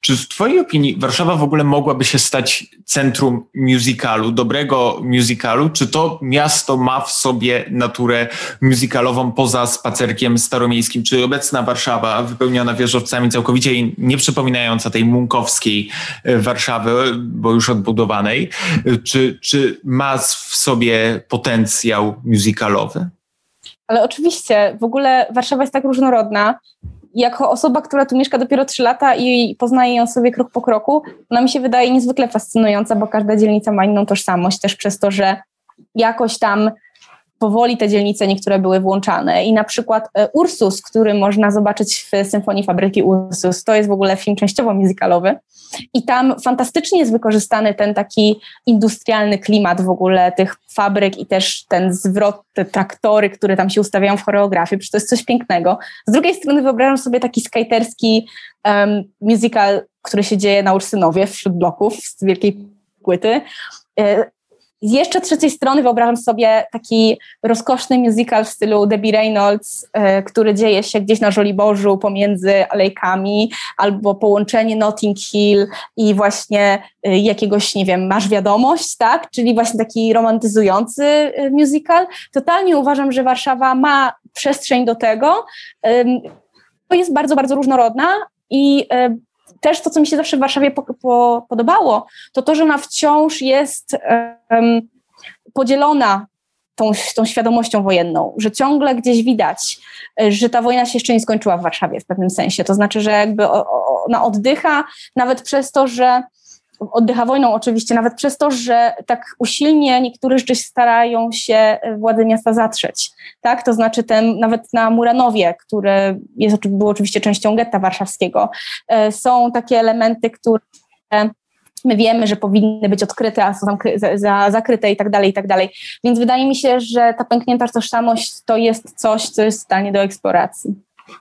Czy w Twojej opinii Warszawa w ogóle mogłaby się stać centrum musicalu, dobrego musicalu? Czy to miasto ma w sobie naturę musicalową poza spacerkiem staromiejskim? Czy obecna Warszawa, wypełniona wieżowcami, całkowicie nie przypominająca tej munkowskiej e, Warszawy, bo już odbudowanej, e, czy, czy ma w sobie potencjał musicalowy? Ale oczywiście, w ogóle Warszawa jest tak różnorodna. Jako osoba, która tu mieszka dopiero 3 lata i poznaje ją sobie krok po kroku, ona mi się wydaje niezwykle fascynująca, bo każda dzielnica ma inną tożsamość, też przez to, że jakoś tam powoli te dzielnice niektóre były włączane. I na przykład e, Ursus, który można zobaczyć w Symfonii Fabryki Ursus, to jest w ogóle film częściowo musicalowy. I tam fantastycznie jest wykorzystany ten taki industrialny klimat w ogóle tych fabryk i też ten zwrot, te traktory, które tam się ustawiają w choreografii, przecież to jest coś pięknego. Z drugiej strony wyobrażam sobie taki skaterski um, musical, który się dzieje na Ursynowie wśród bloków z wielkiej płyty. E, z jeszcze trzeciej strony wyobrażam sobie taki rozkoszny musical w stylu Debbie Reynolds, y, który dzieje się gdzieś na Żoliborzu pomiędzy alejkami, albo połączenie Notting Hill i właśnie y, jakiegoś, nie wiem, Masz Wiadomość, tak? Czyli właśnie taki romantyzujący y, musical. Totalnie uważam, że Warszawa ma przestrzeń do tego. Jest bardzo, bardzo różnorodna i też to, co mi się zawsze w Warszawie po, po, podobało, to to, że ona wciąż jest um, podzielona tą, tą świadomością wojenną, że ciągle gdzieś widać, że ta wojna się jeszcze nie skończyła w Warszawie w pewnym sensie. To znaczy, że jakby ona oddycha nawet przez to, że oddycha wojną oczywiście, nawet przez to, że tak usilnie niektóre rzeczy starają się władze miasta zatrzeć. Tak? To znaczy ten, nawet na Muranowie, które jest, było oczywiście częścią getta warszawskiego, e, są takie elementy, które my wiemy, że powinny być odkryte, a są za, za, zakryte i tak dalej, i tak dalej. Więc wydaje mi się, że ta pęknięta tożsamość to jest coś, co jest stanie do eksploracji.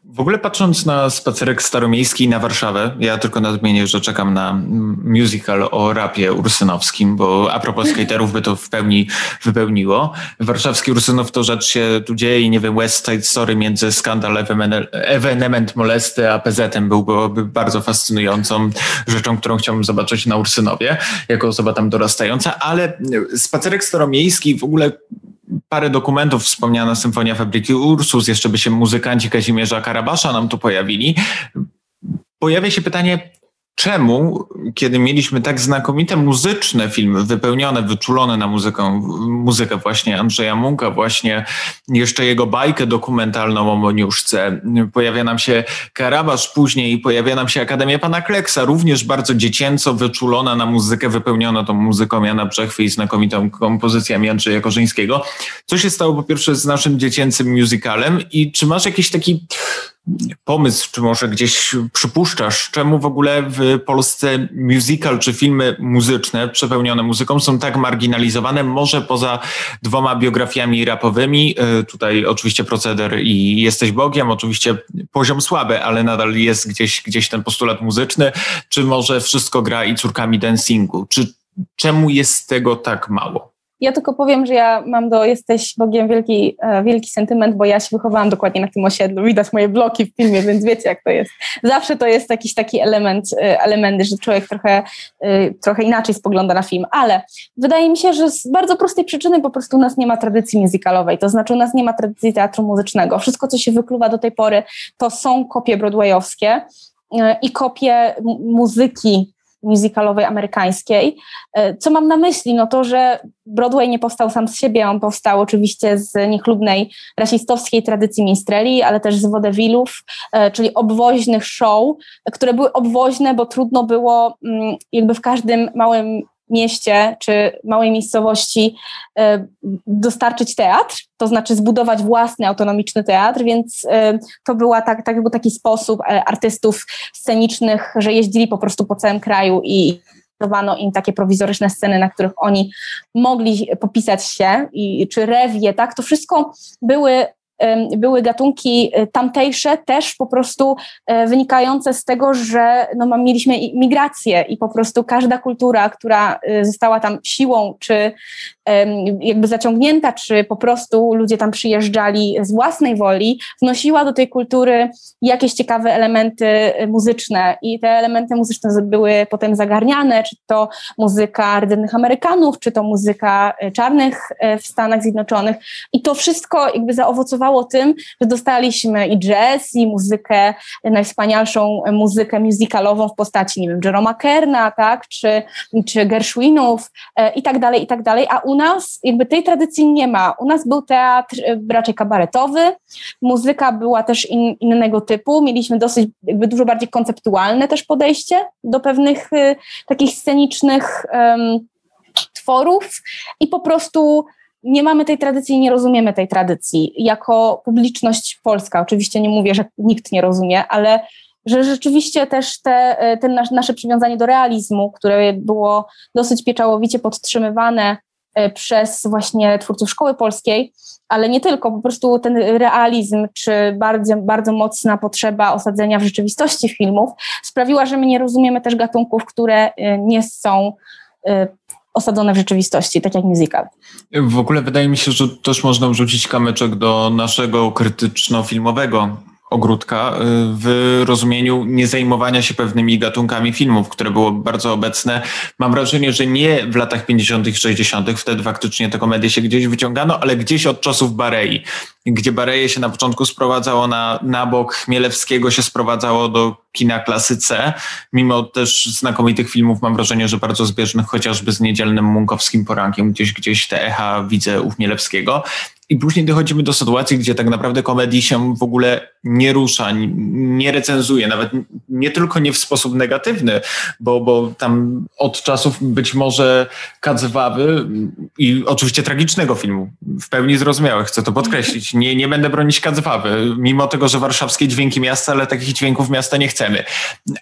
W ogóle patrząc na spacerek staromiejski na Warszawę, ja tylko nadmienię, że czekam na musical o rapie ursynowskim, bo a propos skaterów by to w pełni wypełniło. Warszawski Ursynów to rzecz się tu dzieje i nie wiem, West Side Story między skandal ewenement molesty a PZ-em byłby bardzo fascynującą rzeczą, którą chciałbym zobaczyć na Ursynowie, jako osoba tam dorastająca, ale spacerek staromiejski w ogóle parę dokumentów, wspomniana Symfonia Fabryki Ursus, jeszcze by się muzykanci Kazimierza Karabasza nam tu pojawili. Pojawia się pytanie, czemu, kiedy mieliśmy tak znakomite muzyczne filmy, wypełnione, wyczulone na muzykę, muzykę właśnie Andrzeja Munka, właśnie jeszcze jego bajkę dokumentalną o Moniuszce, pojawia nam się Karabasz później, pojawia nam się Akademia Pana Kleksa, również bardzo dziecięco wyczulona na muzykę, wypełniona tą muzyką Jana Brzechwy i znakomitą kompozycjami Andrzeja Korzyńskiego. Co się stało po pierwsze z naszym dziecięcym musicalem i czy masz jakiś taki pomysł, czy może gdzieś przypuszczasz, czemu w ogóle w Polsce musical czy filmy muzyczne przepełnione muzyką są tak marginalizowane, może poza dwoma biografiami rapowymi, e, tutaj oczywiście proceder i Jesteś Bogiem, oczywiście poziom słaby, ale nadal jest gdzieś, gdzieś ten postulat muzyczny, czy może wszystko gra i córkami dancingu, czy czemu jest tego tak mało? Ja tylko powiem, że ja mam do Jesteś Bogiem wielki, e, wielki sentyment, bo ja się wychowałam dokładnie na tym osiedlu. Widać moje bloki w filmie, więc wiecie jak to jest. Zawsze to jest jakiś taki element, e, elementy, że człowiek trochę, e, trochę inaczej spogląda na film. Ale wydaje mi się, że z bardzo prostej przyczyny po prostu u nas nie ma tradycji musicalowej. To znaczy u nas nie ma tradycji teatru muzycznego. Wszystko, co się wykluwa do tej pory, to są kopie broadwayowskie i kopie muzyki musicalowej amerykańskiej. E, co mam na myśli? No to, że Broadway nie powstał sam z siebie, on powstał oczywiście z niechlubnej rasistowskiej tradycji minstreli, ale też z wodewilów, e, czyli obwoźnych show, które były obwoźne, bo trudno było mm, jakby w każdym małym mieście czy małej miejscowości e, dostarczyć teatr, to znaczy zbudować własny autonomiczny teatr, więc e, to była tak, tak był taki sposób e, artystów scenicznych, że jeździli po prostu po całym kraju i dawano im takie prowizoryczne sceny, na których oni mogli popisać się, i, czy rewie, tak, to wszystko były były gatunki y, tamtejsze też po prostu e, wynikające z tego, że no, mieliśmy migrację i po prostu każda kultura, która y, została tam siłą czy jakby zaciągnięta, czy po prostu ludzie tam przyjeżdżali z własnej woli, wnosiła do tej kultury jakieś ciekawe elementy muzyczne. I te elementy muzyczne były potem zagarniane, czy to muzyka rdzennych Amerykanów, czy to muzyka e, czarnych e, w Stanach Zjednoczonych. I to wszystko jakby zaowocowało tym, że dostaliśmy i jazz, i muzykę, najwspanialszą muzykę musicalową w postaci, nie wiem, Jeroma Kerna, tak, czy, czy Gershwinów e, i tak dalej, i tak dalej, a u nas jakby tej tradycji nie ma. U nas był teatr raczej kabaretowy, muzyka była też in, innego typu, mieliśmy dosyć jakby dużo bardziej konceptualne też podejście do pewnych y, takich scenicznych tworów i po prostu nie mamy tej tradycji i nie rozumiemy tej tradycji. Jako publiczność polska, oczywiście nie mówię, że nikt nie rozumie, ale że rzeczywiście też te, te nasze przywiązanie do realizmu, które było dosyć pieczołowicie podtrzymywane e, przez właśnie twórców szkoły polskiej, ale nie tylko, po prostu ten realizm, czy bardzo, bardzo mocna potrzeba osadzenia w rzeczywistości filmów sprawiła, że my nie rozumiemy też gatunków, które e, nie są e, osadzone w rzeczywistości, tak jak musical. W ogóle wydaje mi się, że też można wrzucić kamyczek do naszego krytyczno-filmowego ogródka y, w rozumieniu niezajmowania się pewnymi gatunkami filmów, które było bardzo obecne. Mam wrażenie, że nie w latach 50., 60., wtedy faktycznie te komedie się gdzieś wyciągano, ale gdzieś od czasów Barei, gdzie Bareje się na początku sprowadzało na, na bok, Chmielewskiego się sprowadzało do kina klasy C, mimo też znakomitych filmów, mam wrażenie, że bardzo zbieżnych, chociażby z niedzielnym munkowskim porankiem, gdzieś, gdzieś te echa widzę u Chmielewskiego. I później dochodzimy do sytuacji, gdzie tak naprawdę komedii się w ogóle nie rusza, nie recenzuje, nawet nie tylko nie w sposób negatywny, bo, bo tam od czasów być może Kadzewawy i oczywiście tragicznego filmu, w pełni zrozumiałe, chcę to podkreślić. Nie, nie będę bronić Kadzewawy, mimo tego, że warszawskie dźwięki miasta, ale takich dźwięków miasta nie chcemy.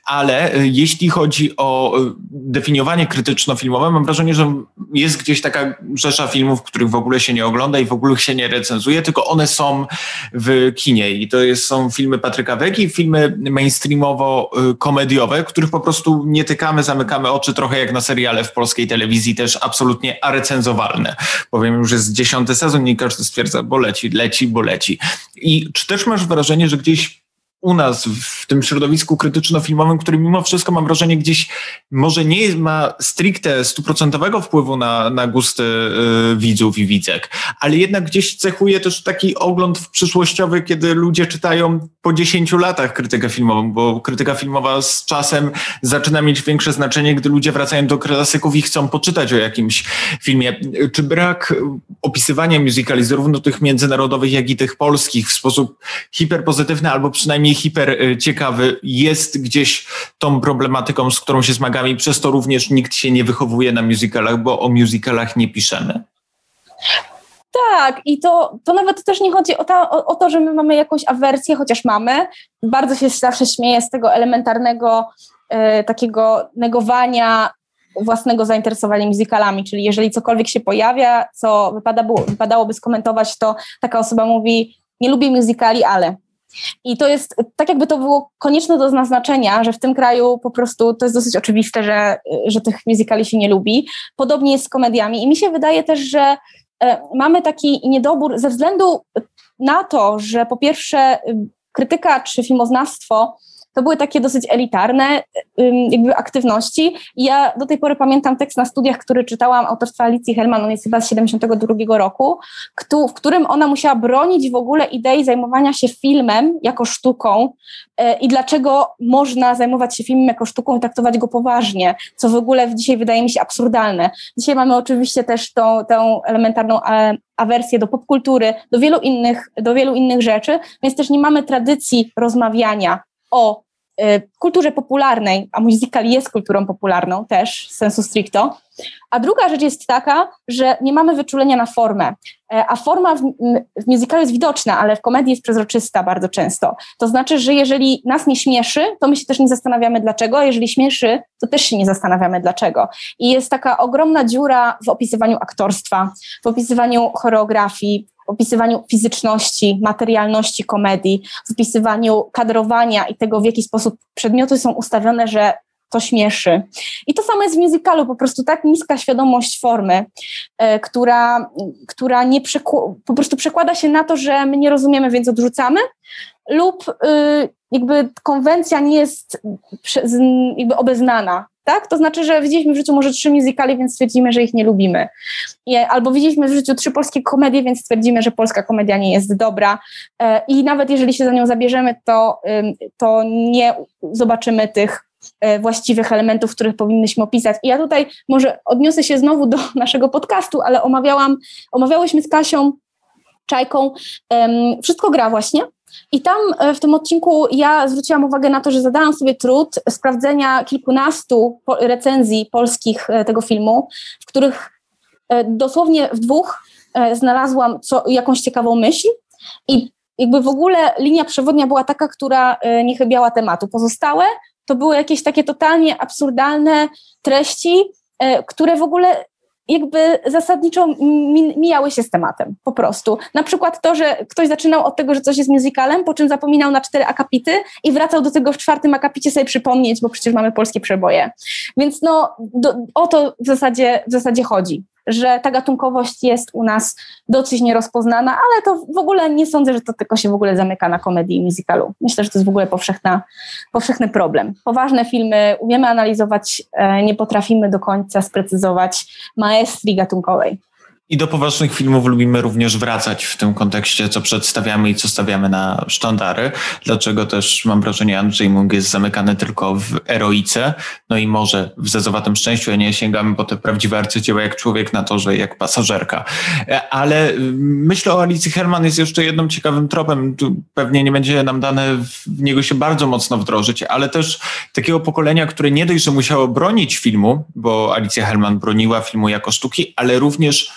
Ale e, jeśli chodzi o e, definiowanie krytyczno-filmowe, mam wrażenie, że jest gdzieś taka rzesza filmów, których w ogóle się nie ogląda i w ogóle się nie recenzuje, tylko one są w kinie i to jest, są filmy Patryka Wegi, filmy mainstreamowo-komediowe, których po prostu nie tykamy, zamykamy oczy, trochę jak na seriale w polskiej telewizji, też absolutnie arecenzowalne. Powiem już, jest dziesiąty sezon i każdy stwierdza, bo leci, leci, bo leci. I czy też masz wrażenie, że gdzieś u nas w tym środowisku krytyczno-filmowym, który mimo wszystko mam wrażenie gdzieś może nie ma stricte stuprocentowego wpływu na, na gusty y, widzów i widzek, ale jednak gdzieś cechuje też taki ogląd przyszłościowy, kiedy ludzie czytają po 10 latach krytykę filmową, bo krytyka filmowa z czasem zaczyna mieć większe znaczenie, gdy ludzie wracają do klasyków i chcą poczytać o jakimś filmie. Czy brak opisywania musicali zarówno tych międzynarodowych, jak i tych polskich w sposób hiperpozytywny albo przynajmniej hiper y, ciekawy, jest gdzieś tą problematyką, z którą się zmagamy i przez to również nikt się nie wychowuje na musicalach, bo o musicalach nie piszemy? Tak, i to, to nawet też nie chodzi o, ta, o, o, to, że my mamy jakąś awersję, chociaż mamy. Bardzo się zawsze śmieję z tego elementarnego e, takiego negowania własnego zainteresowania musicalami, czyli jeżeli cokolwiek się pojawia, co wypada wypadałoby skomentować, to taka osoba mówi, nie lubię musicali, ale i to jest tak, jakby to było konieczne do zaznaczenia, że w tym kraju po prostu to jest dosyć oczywiste, że, że tych musicali się nie lubi. Podobnie jest z komediami. I mi się wydaje też, że e, mamy taki niedobór ze względu na to, że po pierwsze krytyka czy filmoznawstwo to były takie dosyć elitarne jakby aktywności. I ja do tej pory pamiętam tekst na studiach, który czytałam autorstwa Alicji Hellman, on jest chyba z 72 roku, w którym ona musiała bronić w ogóle idei zajmowania się filmem jako sztuką e, i dlaczego można zajmować się filmem jako sztuką i traktować go poważnie, co w ogóle dzisiaj wydaje mi się absurdalne. Dzisiaj mamy oczywiście też tą, tą elementarną e, awersję do popkultury, do wielu innych, do wielu innych rzeczy, więc też nie mamy tradycji rozmawiania o it kulturze popularnej, a musical jest kulturą popularną też, sensu stricto. A druga rzecz jest taka, że nie mamy wyczulenia na formę, e, a forma w, w musicalu jest widoczna, ale w komedii jest przezroczysta bardzo często. To znaczy, że jeżeli nas nie śmieszy, to my się też nie zastanawiamy dlaczego, a jeżeli śmieszy, to też się nie zastanawiamy dlaczego. I jest taka ogromna dziura w opisywaniu aktorstwa, w opisywaniu choreografii, opisywaniu fizyczności, materialności komedii, w opisywaniu kadrowania i tego, w jaki sposób przedmioty są ustawione, że to śmieszy. I to samo jest w musicalu, po prostu tak niska świadomość formy, e, która, która nie po prostu przekłada się na to, że my nie rozumiemy, więc odrzucamy, lub y, jakby konwencja nie jest jakby obeznana tak? To znaczy, że widzieliśmy w życiu może trzy musicale, więc stwierdzimy, że ich nie lubimy. Albo widzieliśmy w życiu trzy polskie komedie, więc stwierdzimy, że polska komedia nie jest dobra. E, I nawet jeżeli się za nią zabierzemy, to, to nie zobaczymy tych e, właściwych elementów, których powinnyśmy opisać. I ja tutaj może odniosę się znowu do naszego podcastu, ale omawiałam, omawiałyśmy z Kasią Czajką um, Wszystko gra właśnie i tam e, w tym odcinku ja zwróciłam uwagę na to, że zadałam sobie trud sprawdzenia kilkunastu recenzji polskich e, tego filmu, w których e, dosłownie w dwóch znalazłam co, jakąś ciekawą myśl i jakby w ogóle linia przewodnia była taka, która nie chybiała tematu. Pozostałe to były jakieś takie totalnie absurdalne treści, które w ogóle jakby zasadniczo mijały się z tematem, po prostu. Na przykład to, że ktoś zaczynał od tego, że coś jest musicalem, po czym zapominał na cztery akapity i wracał do tego w czwartym akapicie sobie przypomnieć, bo przecież mamy polskie przeboje. Więc no, do, o to w zasadzie, w zasadzie chodzi że ta gatunkowość jest u nas dosyć nierozpoznana, ale to w ogóle nie sądzę, że to tylko się w ogóle zamyka na komedii i musicalu. Myślę, że to jest w ogóle powszechna, powszechny problem. Poważne filmy umiemy analizować, e, nie potrafimy do końca sprecyzować maestrii gatunkowej. I do poważnych filmów lubimy również wracać w tym kontekście, co przedstawiamy i co stawiamy na sztandary. Dlaczego też mam wrażenie, Andrzej Mung jest zamykany tylko w eroice, no i może w zezowatym szczęściu, a nie sięgamy po te prawdziwe arcydzieła jak człowiek na torze, jak pasażerka. Ale myślę o Alicji Herman jest jeszcze jednym ciekawym tropem. Tu pewnie nie będzie nam dane w niego się bardzo mocno wdrożyć, ale też takiego pokolenia, które nie dość, że musiało bronić filmu, bo Alicja Herman broniła filmu jako sztuki, ale również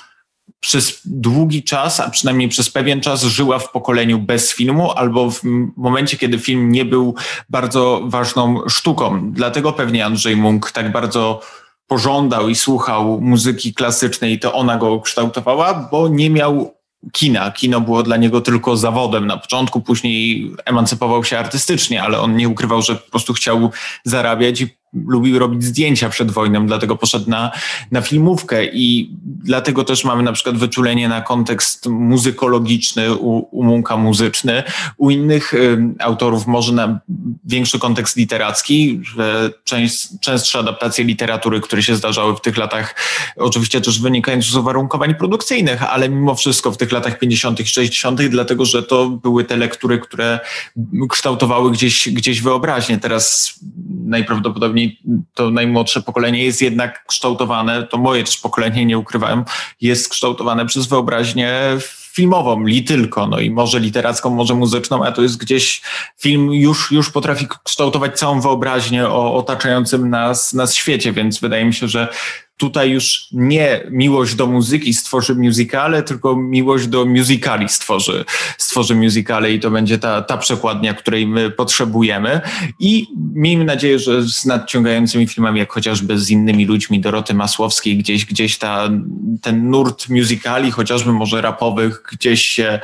przez długi czas, a przynajmniej przez pewien czas żyła w pokoleniu bez filmu albo w momencie, kiedy film nie był bardzo ważną sztuką. Dlatego pewnie Andrzej Munk tak bardzo pożądał i słuchał muzyki klasycznej, to ona go kształtowała, bo nie miał kina. Kino było dla niego tylko zawodem na początku, później emancypował się artystycznie, ale on nie ukrywał, że po prostu chciał zarabiać i lubił robić zdjęcia przed wojną, dlatego poszedł na, na filmówkę i dlatego też mamy na przykład wyczulenie na kontekst muzykologiczny, u, u Munka muzyczny, u innych y, autorów może na większy kontekst literacki, że część, częstsze adaptacje literatury, które się zdarzały w tych latach, oczywiście też wynikające z uwarunkowań produkcyjnych, ale mimo wszystko w tych latach 50., 60., dlatego że to były te lektury, które kształtowały gdzieś, gdzieś wyobraźnię. Teraz najprawdopodobniej to najmłodsze pokolenie jest jednak kształtowane, to moje też pokolenie, nie ukrywałem, jest kształtowane przez wyobraźnię filmową, li tylko, no i może literacką, może muzyczną, a to jest gdzieś film już, już potrafi kształtować całą wyobraźnię o otaczającym nas, nas świecie, więc wydaje mi się, że tutaj już nie miłość do muzyki stworzy musicale, tylko miłość do musicali stworzy, stworzy musicale i to będzie ta, ta przekładnia, której my potrzebujemy. I miejmy nadzieję, że z nadciągającymi filmami, jak chociażby z innymi ludźmi, Doroty Masłowskiej, gdzieś, gdzieś ta, ten nurt musicali, chociażby może rapowych, gdzieś się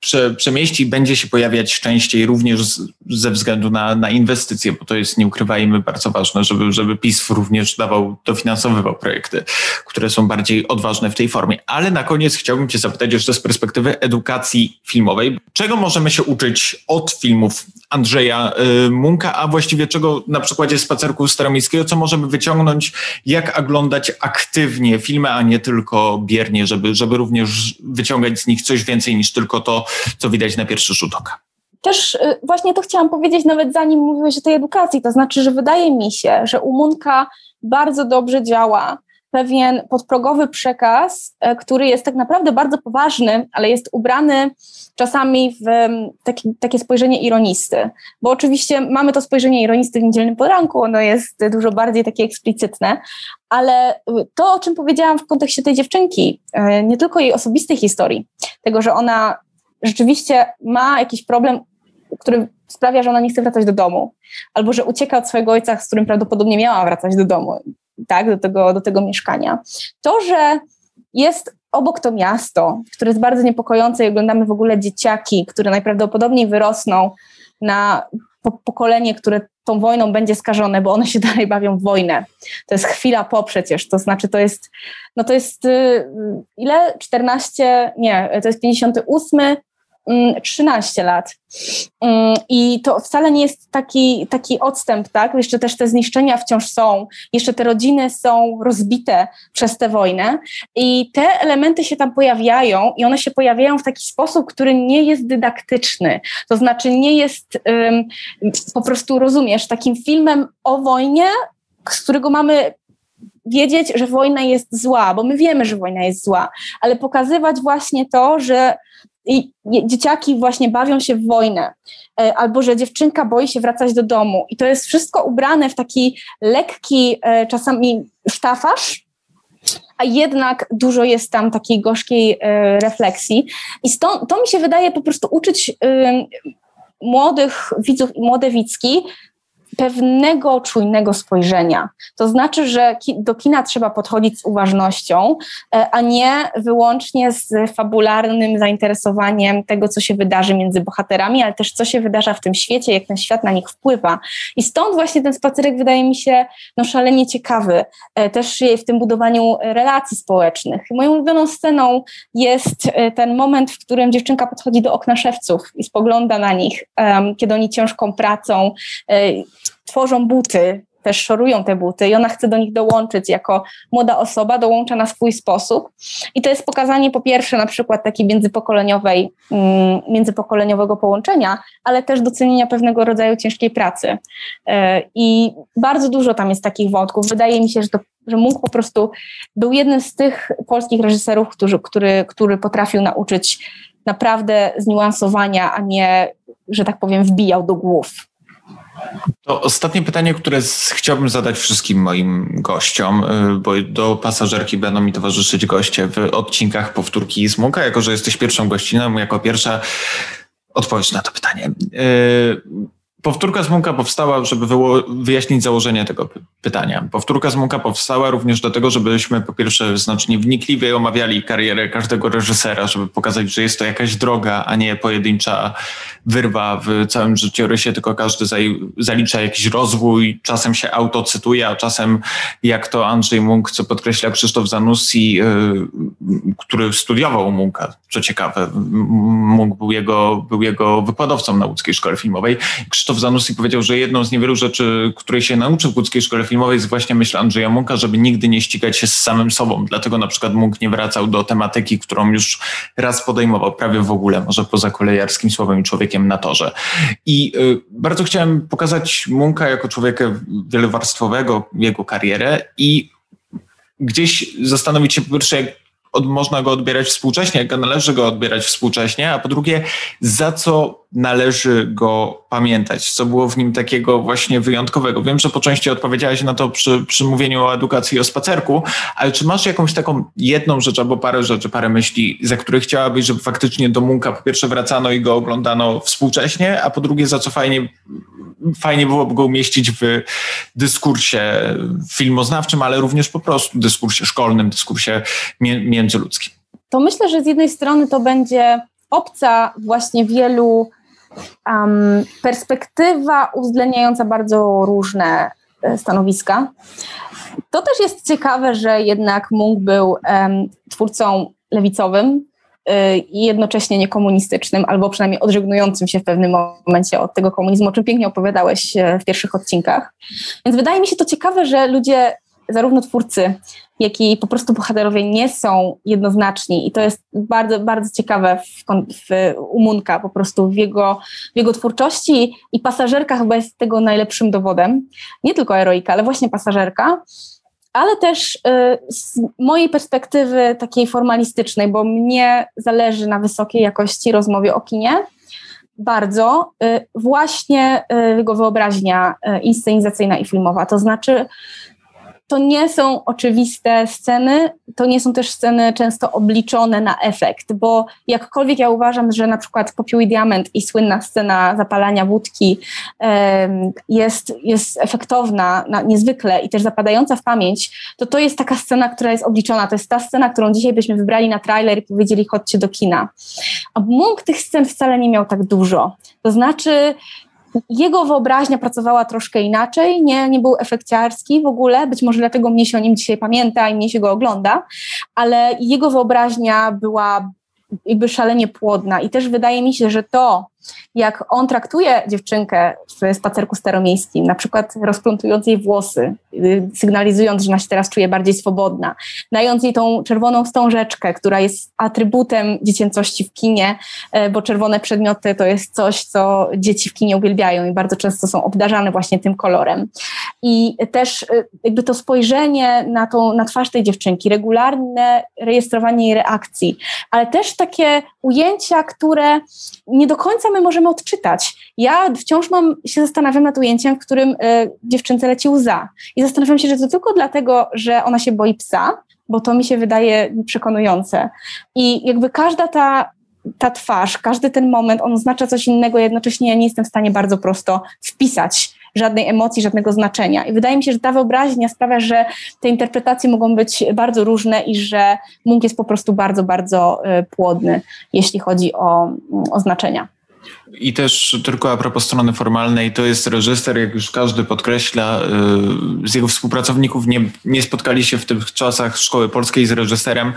prze, przemieści, będzie się pojawiać częściej również z, ze względu na, na inwestycje, bo to jest, nie ukrywajmy, bardzo ważne, żeby, żeby PiS również dawał, dofinansowywał projekty, które są bardziej odważne w tej formie. Ale na koniec chciałbym Cię zapytać jeszcze z perspektywy edukacji filmowej. Czego możemy się uczyć od filmów Andrzeja y, Munka, a właściwie czego na przykładzie Spacerku Staromiejskiego, co możemy wyciągnąć, jak oglądać aktywnie filmy, a nie tylko biernie, żeby, żeby również wyciągać z nich coś więcej niż tylko to, co widać na pierwszy rzut oka. Też y, właśnie to chciałam powiedzieć nawet zanim mówiłeś o tej edukacji, to znaczy, że wydaje mi się, że u Munka bardzo dobrze działa pewien podprogowy przekaz, e, który jest tak naprawdę bardzo poważny, ale jest ubrany czasami w taki, takie spojrzenie ironisty. Bo oczywiście mamy to spojrzenie ironisty w niedzielnym poranku, ono jest dużo bardziej takie eksplicytne, ale to, o czym powiedziałam w kontekście tej dziewczynki, e, nie tylko jej osobistej historii, tego, że ona rzeczywiście ma jakiś problem, który sprawia, że ona nie chce wracać do domu, albo że ucieka od swojego ojca, z którym prawdopodobnie miała wracać do domu, tak, do tego, do tego mieszkania. To, że jest obok to miasto, które jest bardzo niepokojące i oglądamy w ogóle dzieciaki, które najprawdopodobniej wyrosną na pokolenie, które tą wojną będzie skażone, bo one się dalej bawią w wojnę. To jest chwila po przecież, to znaczy to jest, no to jest y, ile? 14, nie, to jest 58, 13 mm, lat. Mm, I to wcale nie jest taki, taki odstęp, tak? Jeszcze też te zniszczenia wciąż są, jeszcze te rodziny są rozbite przez tę wojnę i te elementy się tam pojawiają i one się pojawiają w taki sposób, który nie jest dydaktyczny. To znaczy nie jest um, po prostu, rozumiesz, takim filmem o wojnie, z którego mamy wiedzieć, że wojna jest zła, bo my wiemy, że wojna jest zła, ale pokazywać właśnie to, że i dzieciaki właśnie bawią się w wojnę, e, albo że dziewczynka boi się wracać do domu. I to jest wszystko ubrane w taki lekki, e, czasami sztafaż, a jednak dużo jest tam takiej gorzkiej e, refleksji. I stąd to mi się wydaje po prostu uczyć młodych widzów i młode widzki pewnego czujnego spojrzenia. To znaczy, że do kina trzeba podchodzić z uważnością, e, a nie wyłącznie z fabularnym zainteresowaniem tego, co się wydarzy między bohaterami, ale też co się wydarza w tym świecie, jak ten świat na nich wpływa. I stąd właśnie ten spacerek wydaje mi się no, szalenie ciekawy, e, też w tym budowaniu relacji społecznych. Moją ulubioną sceną jest e, ten moment, w którym dziewczynka podchodzi do okna szewców i spogląda na nich, kiedy oni ciężką pracą tworzą buty, też szorują te buty i ona chce do nich dołączyć jako młoda osoba, dołącza na swój sposób. I to jest pokazanie po pierwsze na przykład takiej międzypokoleniowej, mm, międzypokoleniowego połączenia, ale też docenienia pewnego rodzaju ciężkiej pracy. E, I bardzo dużo tam jest takich wątków. Wydaje mi się, że, to, że mógł po prostu, był jednym z tych polskich reżyserów, który, który, który potrafił nauczyć naprawdę zniuansowania, a nie, że tak powiem, wbijał do głów. To ostatnie pytanie, które chciałbym zadać wszystkim moim gościom, y, bo do pasażerki będą mi towarzyszyć goście w odcinkach powtórki z Muka, jako że jesteś pierwszą gościną, jako pierwsza odpowiedź na to pytanie. Y, Powtórka z Munka powstała, żeby wyjaśnić założenie tego pytania. Powtórka z Munka powstała również dlatego, żebyśmy po pierwsze znacznie wnikliwie omawiali karierę każdego reżysera, żeby pokazać, że jest to jakaś droga, a nie pojedyncza wyrwa w całym życiorysie, tylko każdy zalicza jakiś rozwój, czasem się autocytuje, a czasem jak to Andrzej Munk, co podkreśla Krzysztof Zanussi, yy, który studiował Munka, co ciekawe, Munk był jego, był jego wykładowcą na łódzkiej szkole filmowej. Krzysztof Krzysztof Zanussi powiedział, że jedną z niewielu rzeczy, której się nauczył w łódzkiej szkole filmowej jest właśnie myśl Andrzeja Munka, żeby nigdy nie ścigać się z samym sobą. Dlatego na przykład Munk nie wracał do tematyki, którą już raz podejmował, prawie w ogóle, może poza kolejarskim słowem i człowiekiem na torze. I y, bardzo chciałem pokazać Munka jako człowieka wielowarstwowego, jego karierę i gdzieś zastanowić się po pierwsze, jak od, można go odbierać współcześnie, jak należy go odbierać współcześnie, a po drugie, za co należy go pamiętać, co było w nim takiego właśnie wyjątkowego. Wiem, że po części odpowiedziałeś na to przy, przy mówieniu o edukacji i o spacerku, ale czy masz jakąś taką jedną rzecz albo parę rzeczy, parę myśli, za które chciałabyś, żeby faktycznie do Munka po pierwsze wracano i go oglądano współcześnie, a po drugie, za co fajnie, fajnie byłoby go umieścić w dyskursie filmoznawczym, ale również po prostu dyskursie szkolnym, dyskursie międzyludzkim? To myślę, że z jednej strony to będzie obca właśnie wielu um, perspektywa uwzględniająca bardzo różne e, stanowiska. To też jest ciekawe, że jednak Munk był um, twórcą lewicowym i jednocześnie niekomunistycznym, albo przynajmniej odżegnującym się w pewnym momencie od tego komunizmu, o czym pięknie opowiadałeś e, w pierwszych odcinkach. Więc wydaje mi się to ciekawe, że ludzie, zarówno twórcy jak i po prostu bohaterowie nie są jednoznaczni i to jest bardzo, bardzo ciekawe w, w Umunka, po prostu w jego, w jego twórczości i pasażerka chyba jest tego najlepszym dowodem. Nie tylko Eroika, ale właśnie pasażerka ale też y, z mojej perspektywy takiej formalistycznej, bo mnie zależy na wysokiej jakości rozmowie o kinie, bardzo y, właśnie y, jego wyobraźnia inscenizacyjna i filmowa. To znaczy, to nie są oczywiste sceny, to nie są też sceny często obliczone na efekt, bo jakkolwiek ja uważam, że na przykład Popiół i Diament i słynna scena zapalania wódki jest, jest efektowna na, niezwykle i też zapadająca w pamięć, to to jest taka scena, która jest obliczona. To jest ta scena, którą dzisiaj byśmy wybrali na trailer i powiedzieli chodźcie do kina. A Munk tych scen wcale nie miał tak dużo. To znaczy jego wyobraźnia pracowała troszkę inaczej, nie, nie był efekciarski w ogóle, być może dlatego mnie się o nim dzisiaj pamięta i mnie się go ogląda, ale jego wyobraźnia była jakby szalenie płodna i też wydaje mi się, że to, jak on traktuje dziewczynkę w spacerku staromiejskim, na przykład rozplątując jej włosy, y, sygnalizując, że ona się teraz czuje bardziej swobodna, dając jej tą czerwoną wstążeczkę, która jest atrybutem dziecięcości w kinie, e, bo czerwone przedmioty to jest coś, co dzieci w kinie uwielbiają i bardzo często są obdarzane właśnie tym kolorem. I też y, jakby to spojrzenie na, tą, na twarz tej dziewczynki, regularne rejestrowanie jej reakcji, ale też takie ujęcia, które nie do końca my możemy odczytać. Ja wciąż mam, się zastanawiam nad ujęciem, w którym y, dziewczynce leci łza. I zastanawiam się, że to tylko dlatego, że ona się boi psa, bo to mi się wydaje przekonujące. I jakby każda ta, ta twarz, każdy ten moment, on oznacza coś innego, jednocześnie ja nie jestem w stanie bardzo prosto wpisać żadnej emocji, żadnego znaczenia. I wydaje mi się, że ta wyobraźnia sprawia, że te interpretacje mogą być bardzo różne i że Munk jest po prostu bardzo, bardzo y, płodny, jeśli chodzi o, o znaczenia. I też tylko a propos strony formalnej, to jest reżyser, jak już każdy podkreśla, y, z jego współpracowników nie, nie spotkali się w tych czasach Szkoły Polskiej z reżyserem,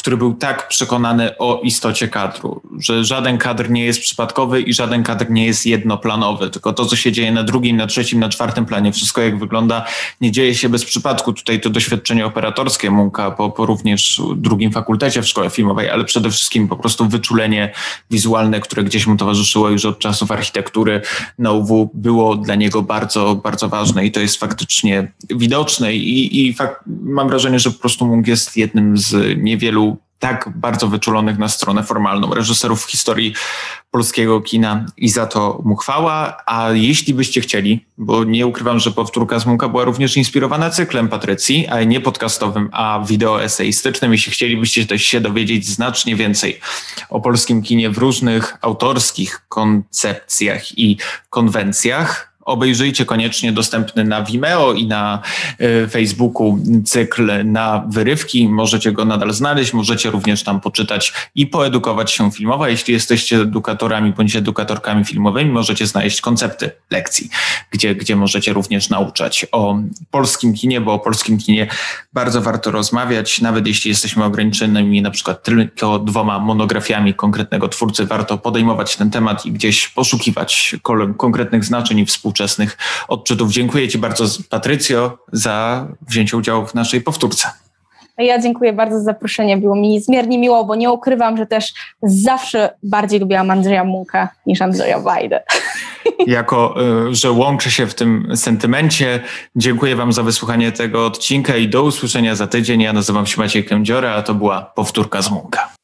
który był tak przekonany o istocie kadru, że żaden kadr nie jest przypadkowy i żaden kadr nie jest jednoplanowy, tylko to, co się dzieje na drugim, na trzecim, na czwartym planie, wszystko jak wygląda, nie dzieje się bez przypadku. Tutaj to doświadczenie operatorskie Munka po, po również drugim fakultecie w szkole filmowej, ale przede wszystkim po prostu wyczulenie wizualne, które gdzieś mu towarzyszyło już od czasów architektury na UW, było dla niego bardzo, bardzo ważne i to jest faktycznie widoczne i, i fakt, mam wrażenie, że po prostu Munk jest jednym z niewielu tak bardzo wyczulonych na stronę formalną reżyserów historii polskiego kina i za to mu chwała. A jeśli byście chcieli, bo nie ukrywam, że powtórka z Munka była również inspirowana cyklem Patrycji, ale nie podcastowym, a wideoeseistycznym. Jeśli chcielibyście też się dowiedzieć znacznie więcej o polskim kinie w różnych autorskich koncepcjach i konwencjach, obejrzyjcie koniecznie dostępny na Vimeo i na e, Facebooku cykl na wyrywki. Możecie go nadal znaleźć, możecie również tam poczytać i poedukować się filmowo. Jeśli jesteście edukatorami bądź edukatorkami filmowymi, możecie znaleźć koncepty lekcji, gdzie, gdzie możecie również nauczać o polskim kinie, bo o polskim kinie bardzo warto rozmawiać, nawet jeśli jesteśmy ograniczonymi na przykład tylko dwoma monografiami konkretnego twórcy, warto podejmować ten temat i gdzieś poszukiwać konkretnych znaczeń i współpracy współczesnych odczytów. Dziękuję Ci bardzo, Patrycjo, za wzięcie udziału w naszej powtórce. Ja dziękuję bardzo za zaproszenie. Było mi niezmiernie miło, bo nie ukrywam, że też zawsze bardziej lubiłam Andrzeja Munka niż Andrzeja Wajdę. Jako, y, że łączy się w tym sentymencie, dziękuję Wam za wysłuchanie tego odcinka i do usłyszenia za tydzień. Ja nazywam się Maciej Kędziora, a to była powtórka z Munka.